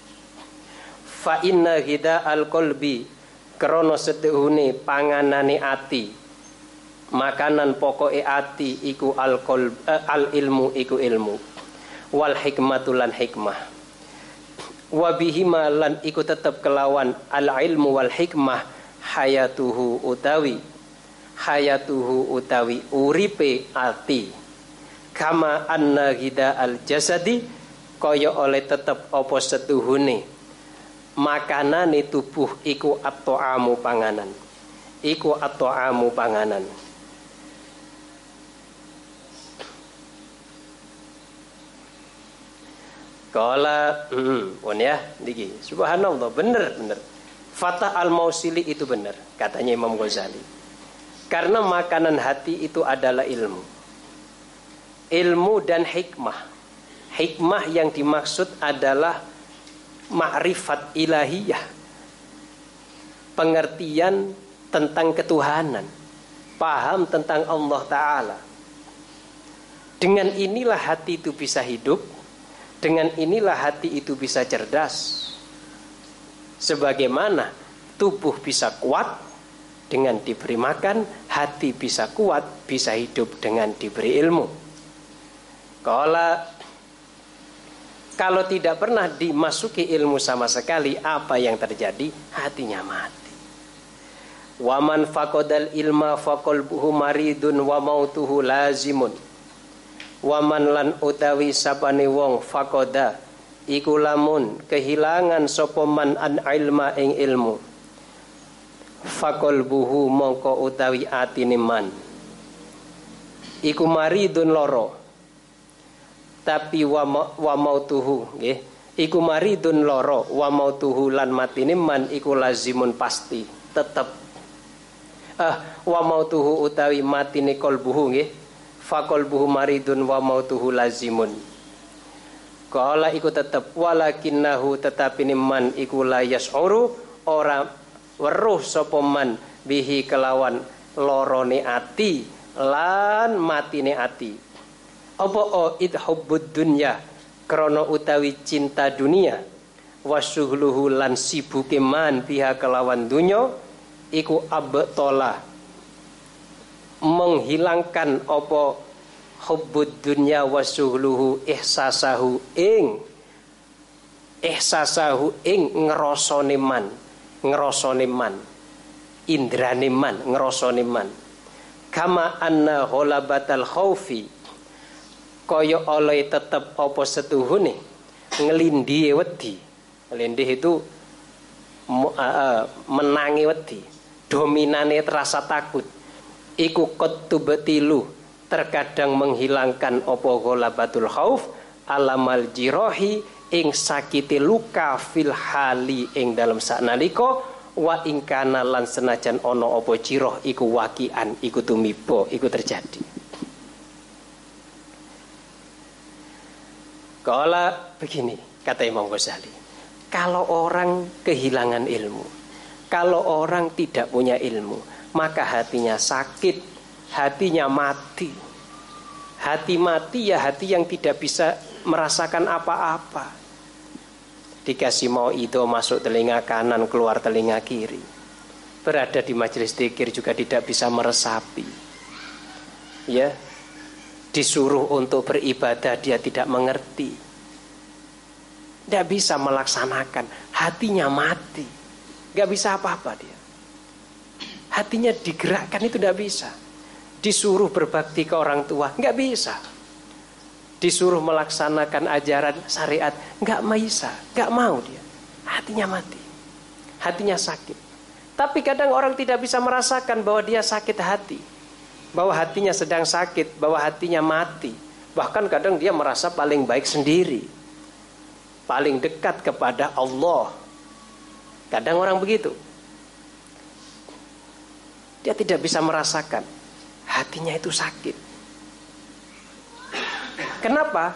fa inna hida al kolbi krono setehune panganane ati. Makanan pokok ati iku al kolb, eh, al ilmu iku ilmu wal hikmatu lan hikmah. Wa bihima lan iku tetep kelawan al ilmu wal hikmah hayatuhu utawi hayatuhu utawi uripe ati. Kama anna hida al jasadi kaya oleh tetep apa setuhune. Makanane tubuh iku at-ta'amu panganan. Iku at-ta'amu panganan Kala, hmm, pun ya, diki. Subhanallah, bener, bener. Fatah al-Mausili itu benar, katanya Imam Ghazali. Karena makanan hati itu adalah ilmu ilmu dan hikmah. Hikmah yang dimaksud adalah makrifat ilahiyah. Pengertian tentang ketuhanan, paham tentang Allah taala. Dengan inilah hati itu bisa hidup, dengan inilah hati itu bisa cerdas. Sebagaimana tubuh bisa kuat dengan diberi makan, hati bisa kuat, bisa hidup dengan diberi ilmu. Kala kalau tidak pernah dimasuki ilmu sama sekali, apa yang terjadi? Hatinya mati. Waman fakodal ilma buhu maridun wa mautuhu lazimun. Waman lan utawi sapane wong fakoda iku lamun kehilangan sopoman an ilma ing ilmu. Fakol buhu mongko utawi atine man. Iku maridun loro tapi wa, mautuhu nggih iku maridun loro wa mautuhu lan matine man iku lazimun pasti tetep ah wa mautuhu utawi matine kolbuhu nggih fa kolbuhu maridun wa mautuhu lazimun. Kala iku tetep walakinnahu tetapi man iku la yas'uru ora weruh sapa man bihi kelawan lorone ati lan matine ati. Apa o idhubbud dunya krana utawi cinta dunia wasuhluhu lan sibuke man pihak kelawan dunya iku abtola menghilangkan apa hubbud dunya wasuhluhu ihsasahu ing ihsasahu ing ngrasane man ngrasane man indrane man ngrasane man. Kama anna ghalabatal khaufi kaya oleh tetep apa setuhune ngelindhi wedi. Ngelindih itu menangi wedi dominane terasa takut iku ketubetilu terkadang menghilangkan apa ghalabatul khauf alamal jirohi ing sakiti luka fil hali ing dalam saknalika wa ingkana lan senajan ono apa jiroh iku wakian iku tumibo iku terjadi Kala begini, kata Imam Ghazali. Kalau orang kehilangan ilmu, kalau orang tidak punya ilmu, maka hatinya sakit, hatinya mati. Hati mati ya hati yang tidak bisa merasakan apa-apa. dikasih mau itu masuk telinga kanan keluar telinga kiri. Berada di majelis dikir juga tidak bisa meresapi. Ya disuruh untuk beribadah dia tidak mengerti. Tidak bisa melaksanakan. Hatinya mati. Nggak bisa apa-apa dia hatinya digerakkan itu tidak bisa. Disuruh berbakti ke orang tua nggak bisa. Disuruh melaksanakan ajaran syariat nggak bisa nggak mau dia. Hatinya mati. Hatinya sakit. Tapi kadang orang tidak bisa merasakan bahwa dia sakit hati. Bahwa hatinya sedang sakit bahwa hatinya mati. Bahkan kadang dia merasa paling baik sendiri. Paling dekat kepada Allah. Kadang orang begitu dia tidak bisa merasakan hatinya itu sakit Kenapa?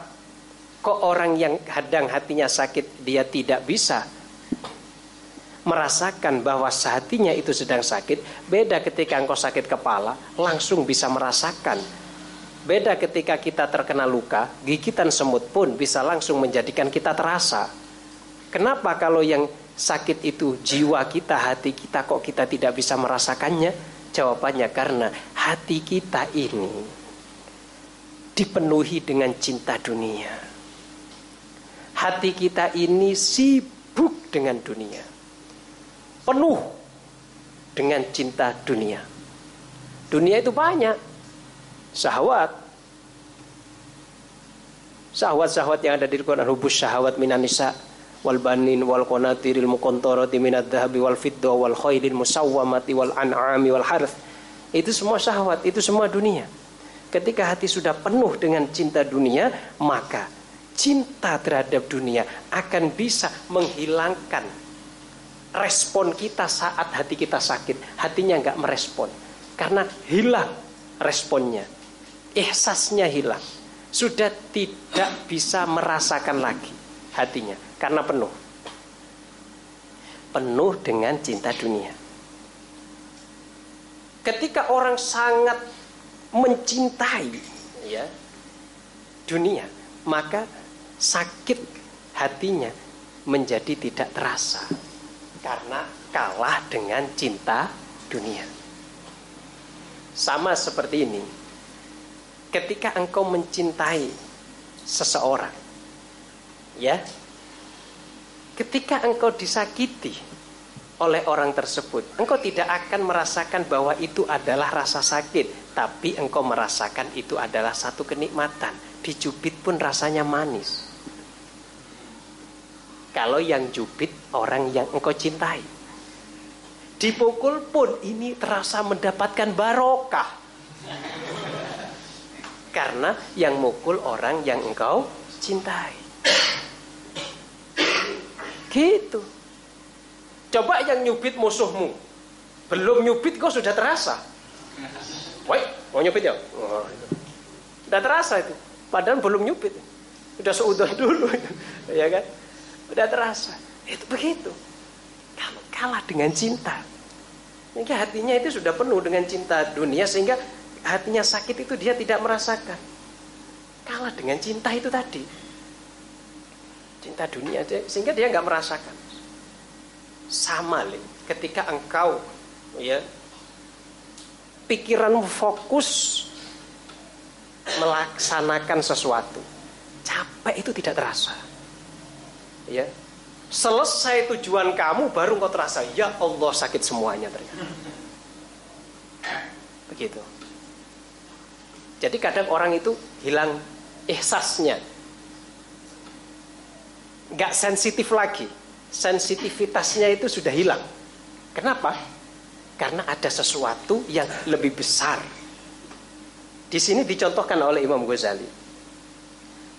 Kok orang yang kadang hatinya sakit dia tidak bisa merasakan bahwa hatinya itu sedang sakit. Beda ketika engkau sakit kepala, langsung bisa merasakan. Beda ketika kita terkena luka, gigitan semut pun bisa langsung menjadikan kita terasa. Kenapa kalau yang sakit itu jiwa kita, hati kita kok kita tidak bisa merasakannya? Jawabannya karena hati kita ini dipenuhi dengan cinta dunia. Hati kita ini sibuk dengan dunia. Penuh dengan cinta dunia. Dunia itu banyak. Syahwat. Syahwat-syahwat yang ada di Quran hubus syahwat minan nisa wal banin wal qanatiril muqantarati minad dhahabi wal musawwamati wal. Itu semua syahwat, itu semua dunia. Ketika hati sudah penuh dengan cinta dunia, maka cinta terhadap dunia akan bisa menghilangkan respon kita saat hati kita sakit. Hatinya nggak merespon karena hilang responnya, ihsasnya hilang, sudah tidak bisa merasakan lagi hatinya karena penuh, penuh dengan cinta dunia. Ketika orang sangat mencintai ya dunia, maka sakit hatinya menjadi tidak terasa karena kalah dengan cinta dunia. Sama seperti ini. Ketika engkau mencintai seseorang, ya. Ketika engkau disakiti oleh orang tersebut, engkau tidak akan merasakan bahwa itu adalah rasa sakit, tapi engkau merasakan itu adalah satu kenikmatan. Dicubit pun rasanya manis. Kalau yang cubit orang yang engkau cintai. Dipukul pun ini terasa mendapatkan barokah. Karena yang mukul orang yang engkau cintai. Gitu. Coba yang nyubit musuhmu. Belum nyubit kau sudah terasa. Woi, mau nyupit ya? Oh, Udah terasa itu. Padahal belum nyupit. Udah seudon dulu. ya kan? Udah terasa. Itu begitu. Kalau kalah dengan cinta. Sehingga hatinya itu sudah penuh dengan cinta dunia. Sehingga hatinya sakit itu dia tidak merasakan. Kalah dengan cinta itu tadi. Cinta dunia. Sehingga dia nggak merasakan. Sama, ketika engkau ya pikiranmu fokus melaksanakan sesuatu. Capek itu tidak terasa. Ya. Selesai tujuan kamu baru kau terasa, ya Allah sakit semuanya ternyata. Begitu. Jadi kadang orang itu hilang ihsasnya. Gak sensitif lagi. Sensitivitasnya itu sudah hilang. Kenapa? Karena ada sesuatu yang lebih besar. Di sini dicontohkan oleh Imam Ghazali.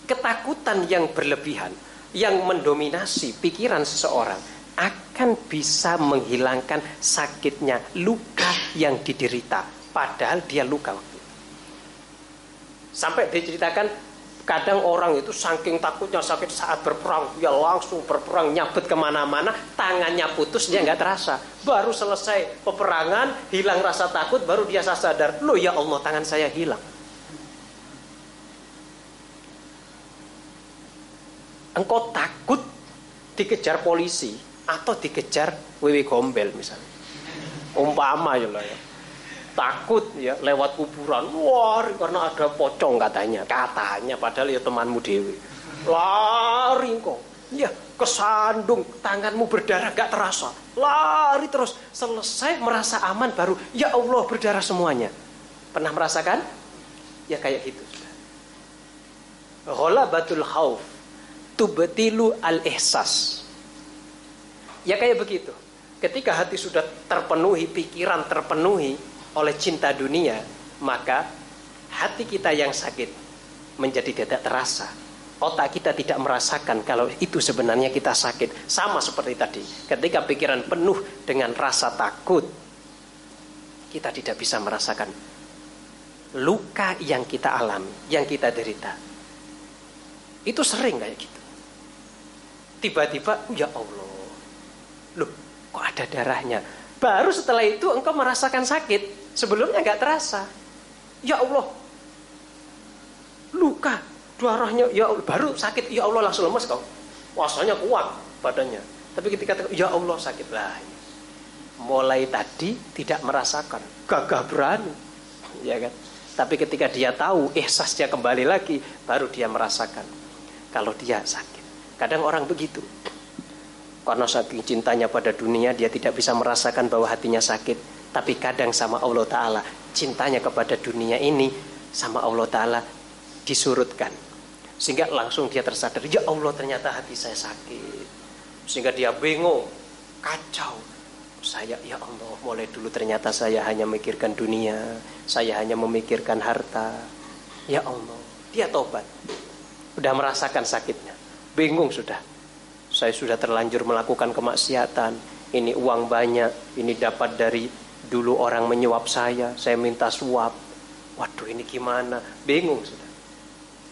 Ketakutan yang berlebihan yang mendominasi pikiran seseorang akan bisa menghilangkan sakitnya luka yang diderita padahal dia luka waktu Sampai diceritakan Kadang orang itu saking takutnya sakit saat berperang, dia langsung berperang nyabet ke mana-mana, tangannya putus dia nggak terasa. Baru selesai peperangan, hilang rasa takut, baru dia sadar, loh ya Allah tangan saya hilang. Engkau takut dikejar polisi atau dikejar wewe gombel misalnya. Umpama ya lah ya. Takut ya lewat kuburan. Wah, karena ada pocong katanya. Katanya padahal ya temanmu dewi. Lari kok. Ya, kesandung, tanganmu berdarah gak terasa. Lari terus, selesai merasa aman baru ya Allah berdarah semuanya. Pernah merasakan? Ya kayak gitu batul khauf tubtilu al-ihsas. Ya kayak begitu. Ketika hati sudah terpenuhi, pikiran terpenuhi oleh cinta dunia, maka hati kita yang sakit menjadi tidak terasa. Otak kita tidak merasakan kalau itu sebenarnya kita sakit. Sama seperti tadi. Ketika pikiran penuh dengan rasa takut, kita tidak bisa merasakan luka yang kita alami, yang kita derita. Itu sering kayak gitu. Tiba-tiba, ya Allah, loh kok ada darahnya? Baru setelah itu engkau merasakan sakit, sebelumnya nggak terasa. Ya Allah, luka, darahnya, ya Allah, baru sakit, ya Allah langsung lemes kau. Wasanya kuat badannya. Tapi ketika ya Allah sakit lah. Mulai tadi tidak merasakan, gagah berani, ya kan? Tapi ketika dia tahu ihsasnya kembali lagi, baru dia merasakan kalau dia sakit. Kadang orang begitu. Karena saking cintanya pada dunia dia tidak bisa merasakan bahwa hatinya sakit. Tapi kadang sama Allah Ta'ala cintanya kepada dunia ini sama Allah Ta'ala disurutkan. Sehingga langsung dia tersadar, ya Allah ternyata hati saya sakit. Sehingga dia bingung, kacau. Saya, ya Allah, mulai dulu ternyata saya hanya memikirkan dunia. Saya hanya memikirkan harta. Ya Allah, dia tobat. Udah merasakan sakitnya bingung sudah. Saya sudah terlanjur melakukan kemaksiatan. Ini uang banyak, ini dapat dari dulu orang menyuap saya, saya minta suap. Waduh ini gimana? Bingung sudah.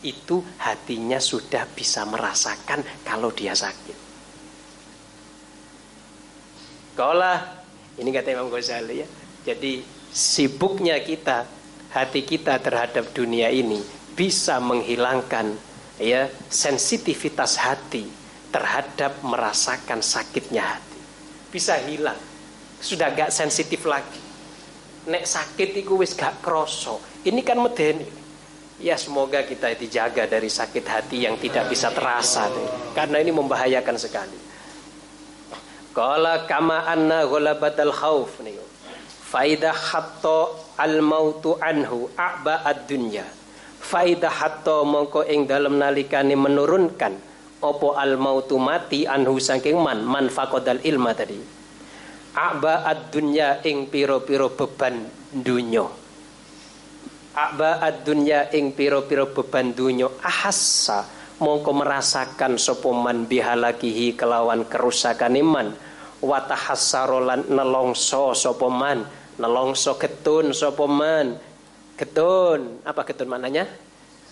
Itu hatinya sudah bisa merasakan kalau dia sakit. Kaulah, ini kata Imam Ghazali ya. Jadi sibuknya kita, hati kita terhadap dunia ini bisa menghilangkan ya sensitivitas hati terhadap merasakan sakitnya hati bisa hilang sudah gak sensitif lagi. Nek sakit itu wis gak kroso ini kan medeni. Ya semoga kita dijaga dari sakit hati yang tidak bisa terasa deh. karena ini membahayakan sekali. Qala kama anna ghalabatal khauf nih. Faidah hatto al mautu anhu a'ba ad-dunya. Faidah hatta mongko ing dalem nalikane menurunkan opo al mautu mati anhu saking man man faqadal ilma tadi aba ad dunya ing piro-piro beban dunyo aba ad dunya ing piro-piro beban dunyo ahassa mongko merasakan sapa man bihalakihi kelawan kerusakan iman wa tahassarolan nelongso sapa man. Nelongso getun sapa man. Getun, apa getun maknanya?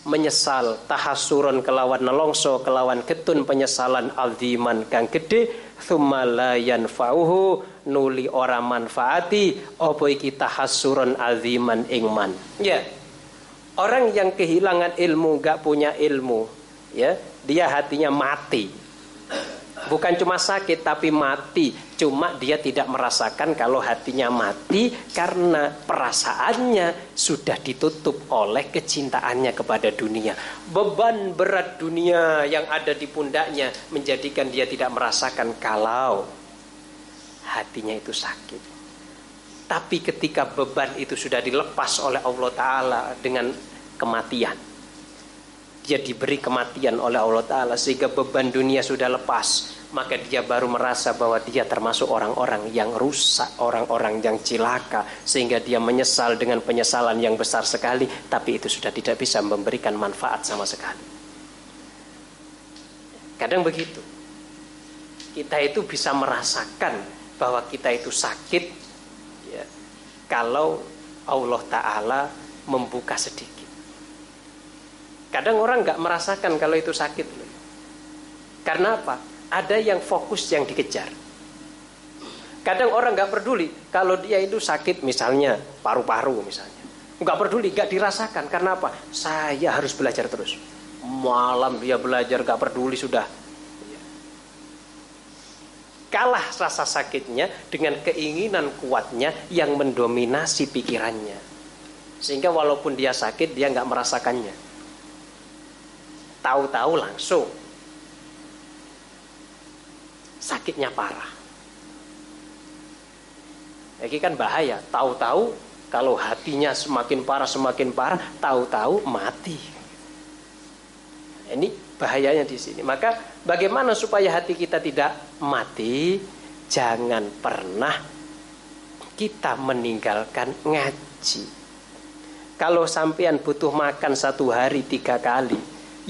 Menyesal, tahasuron kelawan nelongso, kelawan getun penyesalan aldiman kang gede, thumalayan fauhu nuli ora manfaati, opo iki tahasuron aldiman ingman. Ya, orang yang kehilangan ilmu, gak punya ilmu, ya, dia hatinya mati Bukan cuma sakit tapi mati. Cuma dia tidak merasakan kalau hatinya mati karena perasaannya sudah ditutup oleh kecintaannya kepada dunia. Beban berat dunia yang ada di pundaknya menjadikan dia tidak merasakan kalau hatinya itu sakit. Tapi ketika beban itu sudah dilepas oleh Allah Ta'ala dengan kematian dia diberi kematian oleh Allah Ta'ala sehingga beban dunia sudah lepas maka dia baru merasa bahwa dia termasuk orang-orang yang rusak, orang-orang yang cilaka, sehingga dia menyesal dengan penyesalan yang besar sekali, tapi itu sudah tidak bisa memberikan manfaat sama sekali. Kadang begitu, kita itu bisa merasakan bahwa kita itu sakit, ya, kalau Allah Taala membuka sedikit. Kadang orang nggak merasakan kalau itu sakit, karena apa? Ada yang fokus yang dikejar. Kadang orang nggak peduli kalau dia itu sakit misalnya paru-paru misalnya, nggak peduli, nggak dirasakan karena apa? Saya harus belajar terus. Malam dia belajar nggak peduli sudah. kalah rasa sakitnya dengan keinginan kuatnya yang mendominasi pikirannya. Sehingga walaupun dia sakit dia nggak merasakannya. Tahu-tahu langsung sakitnya parah. Ini kan bahaya. Tahu-tahu kalau hatinya semakin parah semakin parah, tahu-tahu mati. Ini bahayanya di sini. Maka bagaimana supaya hati kita tidak mati? Jangan pernah kita meninggalkan ngaji. Kalau sampean butuh makan satu hari tiga kali,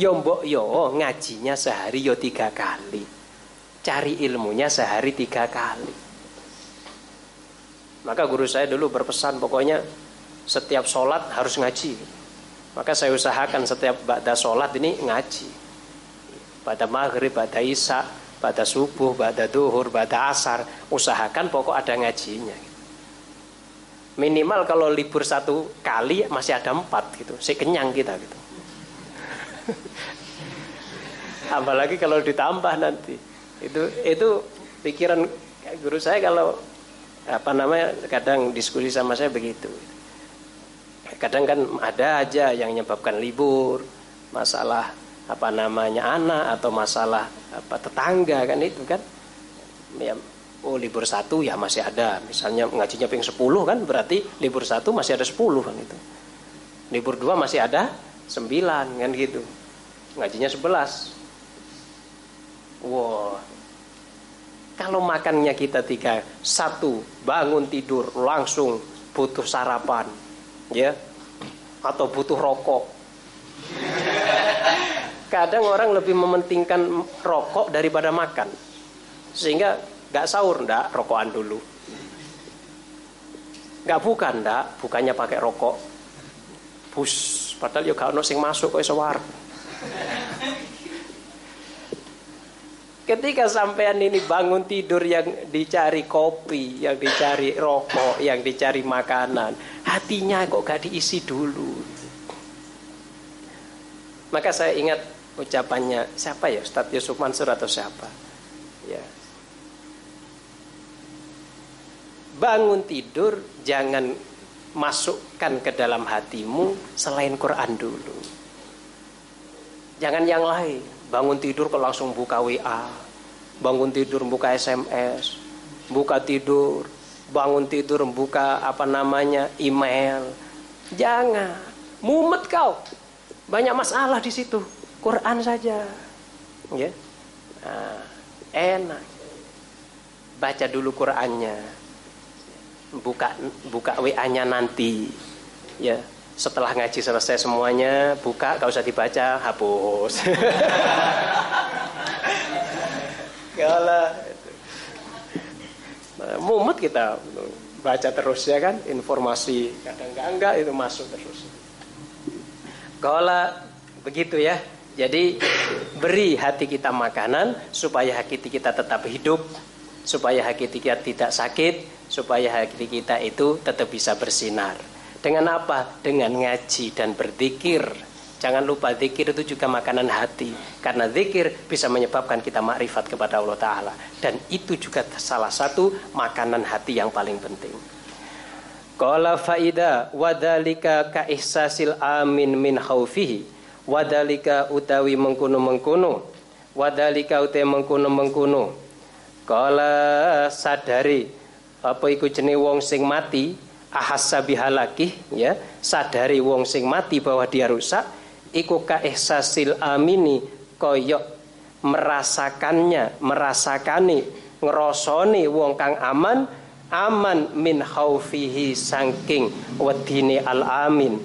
yo mbok yo ngajinya sehari yo tiga kali. Cari ilmunya sehari tiga kali. Maka guru saya dulu berpesan pokoknya setiap sholat harus ngaji. Maka saya usahakan setiap ba'da sholat ini ngaji. Pada maghrib, pada isya, pada subuh, pada duhur, pada asar. Usahakan pokok ada ngajinya. Minimal kalau libur satu kali masih ada empat gitu. Si kenyang kita gitu. Apalagi kalau ditambah nanti. Itu itu pikiran guru saya kalau apa namanya kadang diskusi sama saya begitu. Kadang kan ada aja yang menyebabkan libur masalah apa namanya anak atau masalah apa tetangga kan itu kan. Ya oh libur satu ya masih ada. Misalnya ngajinya ping 10 kan berarti libur satu masih ada 10 kan itu. Libur dua masih ada 9 kan gitu. Ngajinya 11 wow kalau makannya kita tiga, satu bangun tidur langsung butuh sarapan, ya, atau butuh rokok. Kadang orang lebih mementingkan rokok daripada makan, sehingga gak sahur ndak rokokan dulu. Gak bukan ndak, bukannya pakai rokok. Bus, padahal ya gak ono sing masuk kok iso Ketika sampean ini bangun tidur yang dicari kopi, yang dicari rokok, yang dicari makanan, hatinya kok gak diisi dulu. Maka saya ingat ucapannya siapa ya Ustadz Yusuf Mansur atau siapa? Ya. Bangun tidur jangan masukkan ke dalam hatimu selain Quran dulu. Jangan yang lain bangun tidur kok langsung buka WA bangun tidur buka SMS buka tidur. Bangun tidur buka apa namanya email. Jangan. Mumet kau. Banyak masalah di situ. Quran saja. Ya. Nah, enak. Baca dulu Qurannya. Buka buka WA-nya nanti. Ya setelah ngaji selesai semuanya buka gak usah dibaca hapus. Kalau nah, mumet kita baca terus ya kan? Informasi kadang enggak enggak itu masuk terus. Kalau begitu ya. Jadi beri hati kita makanan supaya hati kita tetap hidup supaya hati kita tidak sakit supaya hati kita itu tetap bisa bersinar dengan apa? Dengan ngaji dan berzikir. Jangan lupa zikir itu juga makanan hati. Karena zikir bisa menyebabkan kita makrifat kepada Allah Ta'ala. Dan itu juga salah satu makanan hati yang paling penting. Qala faida wadalika ka ihsasil amin min khaufihi wadalika utawi mengkuno mengkuno wadalika utawi mengkuno mengkuno Qala sadari apa iku jenenge wong sing mati ahassa bihalakih ya. Sadari wong sing mati bahwa dia rusak iku ka ihsasil amini koyok merasakannya merasakani ngerosoni wong kang aman aman min khaufihi sangking wedine al amin.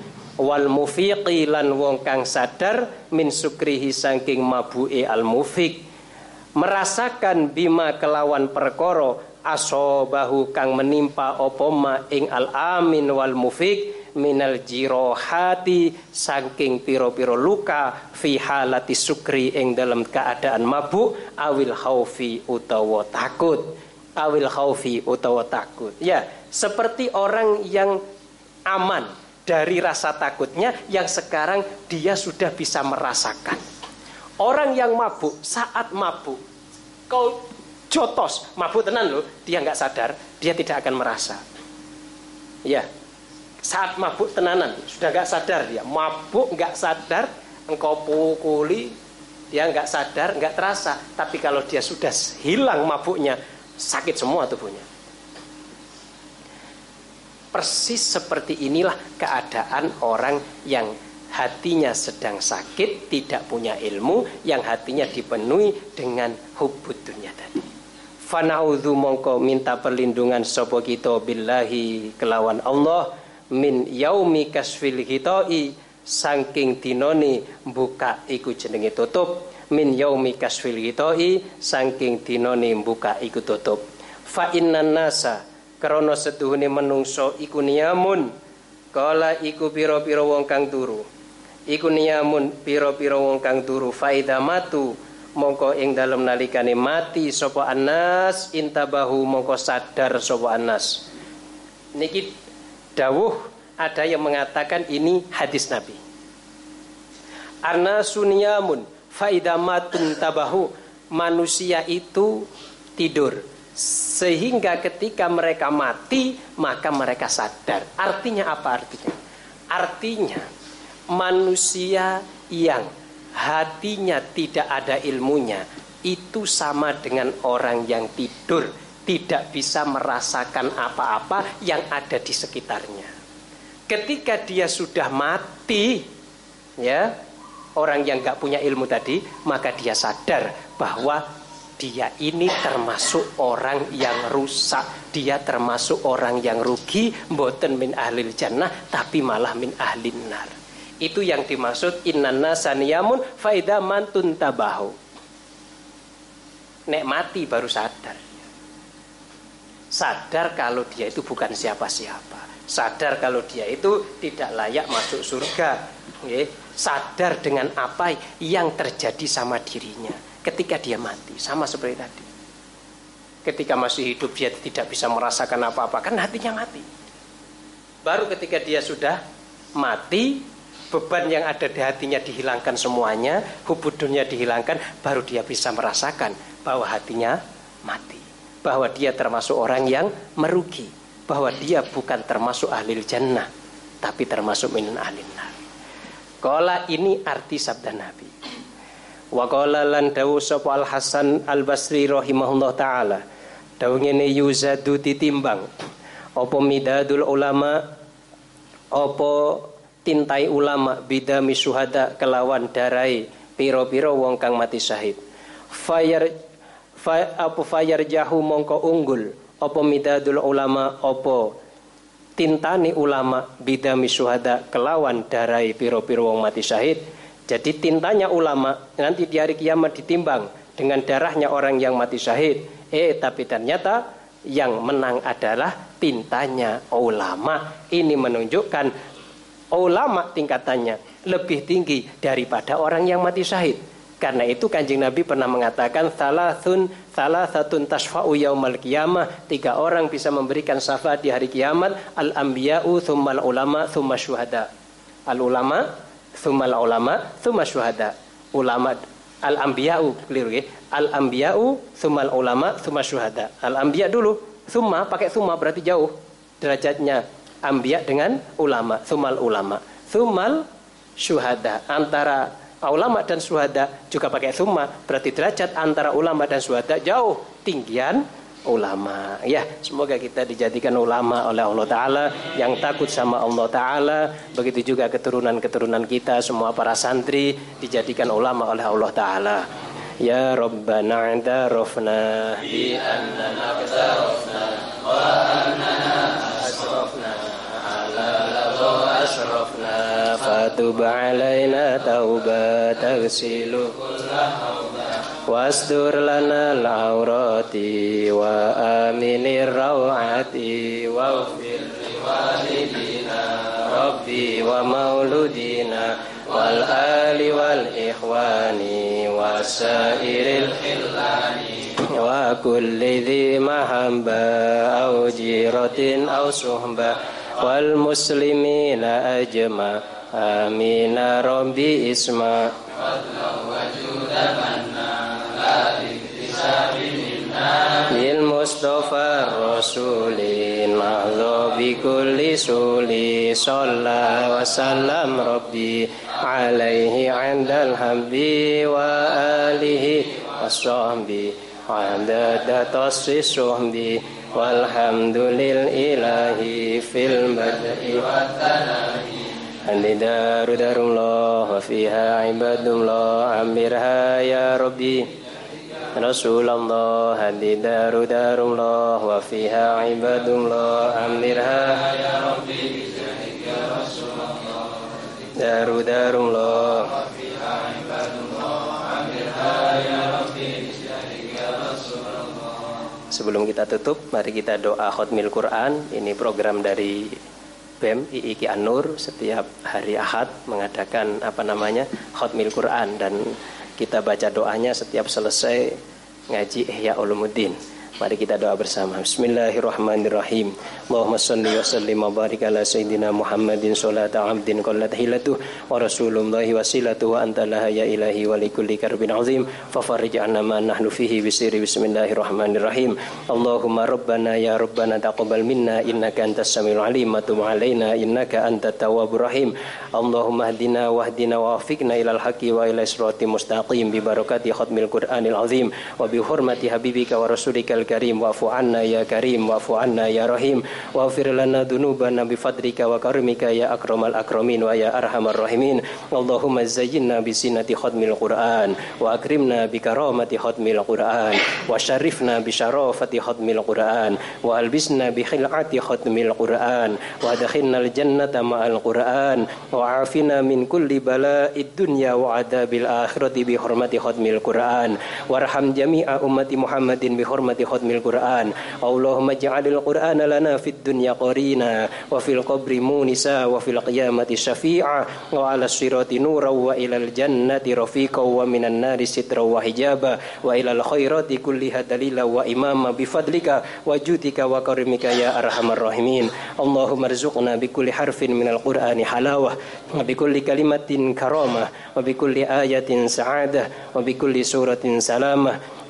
Wal mufiqi lan wong kang sadar min sukrihi sangking mabu'i al mufiq. Merasakan bima kelawan perkoro asobahu kang menimpa opoma ing al amin wal mufik minal jirohati saking piro-piro luka fi halati sukri ing dalam keadaan mabuk awil khaufi utawa takut. Awil khaufi utawa takut. Ya seperti orang yang aman dari rasa takutnya yang sekarang dia sudah bisa merasakan. Orang yang mabuk saat mabuk kau jotos, mabuk tenan loh, dia nggak sadar, dia tidak akan merasa. Ya, saat mabuk tenanan sudah nggak sadar dia, mabuk nggak sadar, engkau pukuli, dia nggak sadar, nggak terasa. Tapi kalau dia sudah hilang mabuknya, sakit semua tubuhnya. Persis seperti inilah keadaan orang yang hatinya sedang sakit, tidak punya ilmu, yang hatinya dipenuhi dengan hubud dunia tadi. Fana'udhu mongko minta perlindungan sopo kita billahi kelawan Allah min yaumi kasfil hitai saking dinoni buka iku jenenge tutup. Min yaumi kasfil hitai saking dinoni buka iku tutup. Fa innan nasa krana setuhune menungso iku niyamun. Kala iku pira-pira wong kang turu. Iku niyamun pira-pira wong kang turu faida matu mongko ing dalam nalikane mati sapa anas intabahu mongko sadar sapa anas. Niki dawuh ada yang mengatakan ini hadis Nabi. Arna sunyamun faidamatun tabahu manusia itu tidur. Sehingga ketika mereka mati maka mereka sadar. Artinya apa artinya? Artinya manusia yang hatinya tidak ada ilmunya itu sama dengan orang yang tidur tidak bisa merasakan apa-apa yang ada di sekitarnya. Ketika dia sudah mati, ya orang yang nggak punya ilmu tadi, maka dia sadar bahwa dia ini termasuk orang yang rusak, dia termasuk orang yang rugi, boten min ahlil jannah, tapi malah min ahlin nar. Itu yang dimaksud innana saniyamun faida mantun tabahu. Nek mati baru sadar. Sadar kalau dia itu bukan siapa-siapa. Sadar kalau dia itu tidak layak masuk surga. Sadar dengan apa yang terjadi sama dirinya ketika dia mati. Sama seperti tadi. Ketika masih hidup dia tidak bisa merasakan apa-apa. Kan hatinya mati. Baru ketika dia sudah mati beban yang ada di hatinya dihilangkan semuanya, hubudunnya dihilangkan, baru dia bisa merasakan bahwa hatinya mati. Bahwa dia termasuk orang yang merugi. Bahwa dia bukan termasuk ahli jannah, tapi termasuk minun ahli nar. Kola ini arti sabda Nabi. Wa qala lan dawu Al Hasan Al Basri rahimahullah taala. Dawu ngene yuzadu ditimbang. Apa midadul ulama apa tintai ulama bidami suhada kelawan darai piro-piro wong kang mati syahid. Fayar fay, apa fayar jahu mongko unggul apa midadul ulama apa tintani ulama bidami suhada kelawan darai piro-piro wong mati syahid. Jadi tintanya ulama nanti di hari kiamat ditimbang dengan darahnya orang yang mati syahid. Eh tapi ternyata yang menang adalah tintanya ulama. Ini menunjukkan ulama tingkatannya lebih tinggi daripada orang yang mati syahid. Karena itu kanjeng Nabi pernah mengatakan salasun salasatun tasfa'u yaumal qiyamah. Tiga orang bisa memberikan syafaat di hari kiamat. Al anbiya'u thummal ulama thumma syuhada. Al ulama thummal ulama thumma syuhada. Ulama al anbiya'u keliru ya. Al anbiya'u thummal ulama thumma syuhada. Al anbiya dulu, thumma pakai thumma berarti jauh derajatnya Ambiya dengan ulama, sumal ulama. Sumal syuhada. Antara ulama dan syuhada juga pakai summa. Berarti derajat antara ulama dan syuhada jauh tinggian ulama. Ya semoga kita dijadikan ulama oleh Allah taala yang takut sama Allah taala. Begitu juga keturunan-keturunan kita semua para santri dijadikan ulama oleh Allah taala. Ya rabbana rofna bi annana wa annana أشرفنا فتب علينا توبة تغسل واستر لنا العورات وآمن الروعات واغفر لوالدينا ربي ومولودينا والآل والإخوان وسائر الخلان وكل ذي محبة أو جيرة أو صحبة wal muslimina ajma amina ya rabbi isma. Lil mustafa rasulin mahdha bi kulli suli sallallahu wa sallam rabbi alaihi andal hamdi wa alihi wa sahbihi عدد تصفي الصحب والحمد لله في البدء والثناء Andi daru darullah wa fiha ibadullah amirha ya rabbi Rasulullah hadi daru darullah wa fiha ibadullah amirha ya rabbi Daru darullah wa fiha ibadullah Sebelum kita tutup, mari kita doa khutmil Quran. Ini program dari BEM IIK Anur setiap hari Ahad mengadakan apa namanya khutmil Quran dan kita baca doanya setiap selesai ngaji Ihya Ulumuddin. Mari kita doa bersama. Bismillahirrahmanirrahim. اللهم صل وسلم وبارك على سيدنا محمد صلاة عبد قلت هيلته ورسول الله وسيلته وأنت لها يا إلهي ولكل كرب عظيم ففرج عنا ما نحن فيه بسير بسم الله الرحمن الرحيم. اللهم ربنا يا ربنا تقبل منا إنك أنت السميع العليم. وتب علينا إنك أنت التواب الرحيم. اللهم اهدنا واهدنا ووفقنا إلى الحق وإلى الصراط المستقيم ببركة ختم القرآن العظيم. وبحرمة حبيبك ورسولك الكريم. واعف عنا يا كريم. واعف عنا يا رحيم. Karim wa'fu anna ya karim wa'fu anna ya rahim waghfir lana dhunubana bi fadlika wa karimika ya akramal akramin wa ya arhamar rahimin Allahumma zayyinna bi sinati khatmil Qur'an wa akrimna bi karamati khatmil Qur'an wa syarifna bi syarafati khatmil Qur'an wa albisna bi khil'ati khatmil Qur'an wa adkhilna al jannata ma'al Qur'an wa afina min kulli bala'id dunya wa adabil akhirati bi hurmati khatmil Qur'an warham jami'a ummati Muhammadin bi hurmati khatmil Quran Allahumma ja'alil Quran lana fid dunya qarina wa fil qabri munisa wa fil qiyamati syafi'a wa ala sirati nura wa ilal jannati rafiqa wa minan nari sitra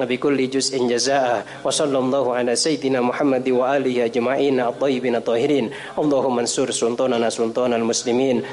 wa ilal khairati kulliha dalila wa imama bifadlika wa judika wa karimika ya arhamar rahimin Allahumma rzuqna bi kulli harfin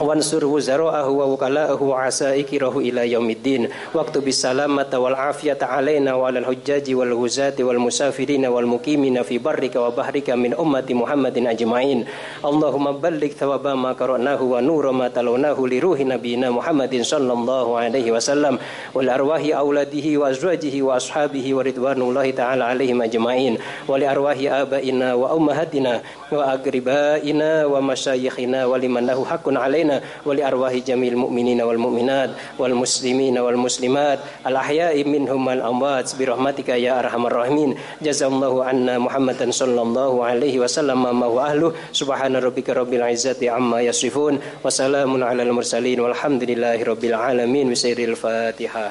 وانصر وزراءه ووكلاءه وعسائكره إلى يوم الدين. واكتب السلامة والعافية علينا وعلى الحجاج والغزاة والمسافرين والمقيمين في برك وبحرك من أمة محمد أجمعين. اللهم بلغ ثواب ما قرأناه ونور ما تلوناه لروح نبينا محمد صلى الله عليه وسلم. ولأرواح أولاده وأزواجه وأصحابه ورضوان الله تعالى عليهم أجمعين. ولأرواح آبائنا وأمهاتنا وأقربائنا ومشايخنا ولمن له حق علينا علينا ولأرواح جميع المؤمنين والمؤمنات والمسلمين والمسلمات. الأحياء منهم والأموات برحمتك يا أرحم الراحمين. جزا الله عنا محمدا صلى الله عليه وسلم ما هو أهله؟ سبحان ربك رب العزة عما يصفون وسلام على المرسلين والحمد لله رب العالمين. بسير الفاتحة.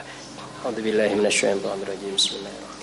أعوذ بالله من الشيطان الرجيم. بسم الله. الرحمن الرحيم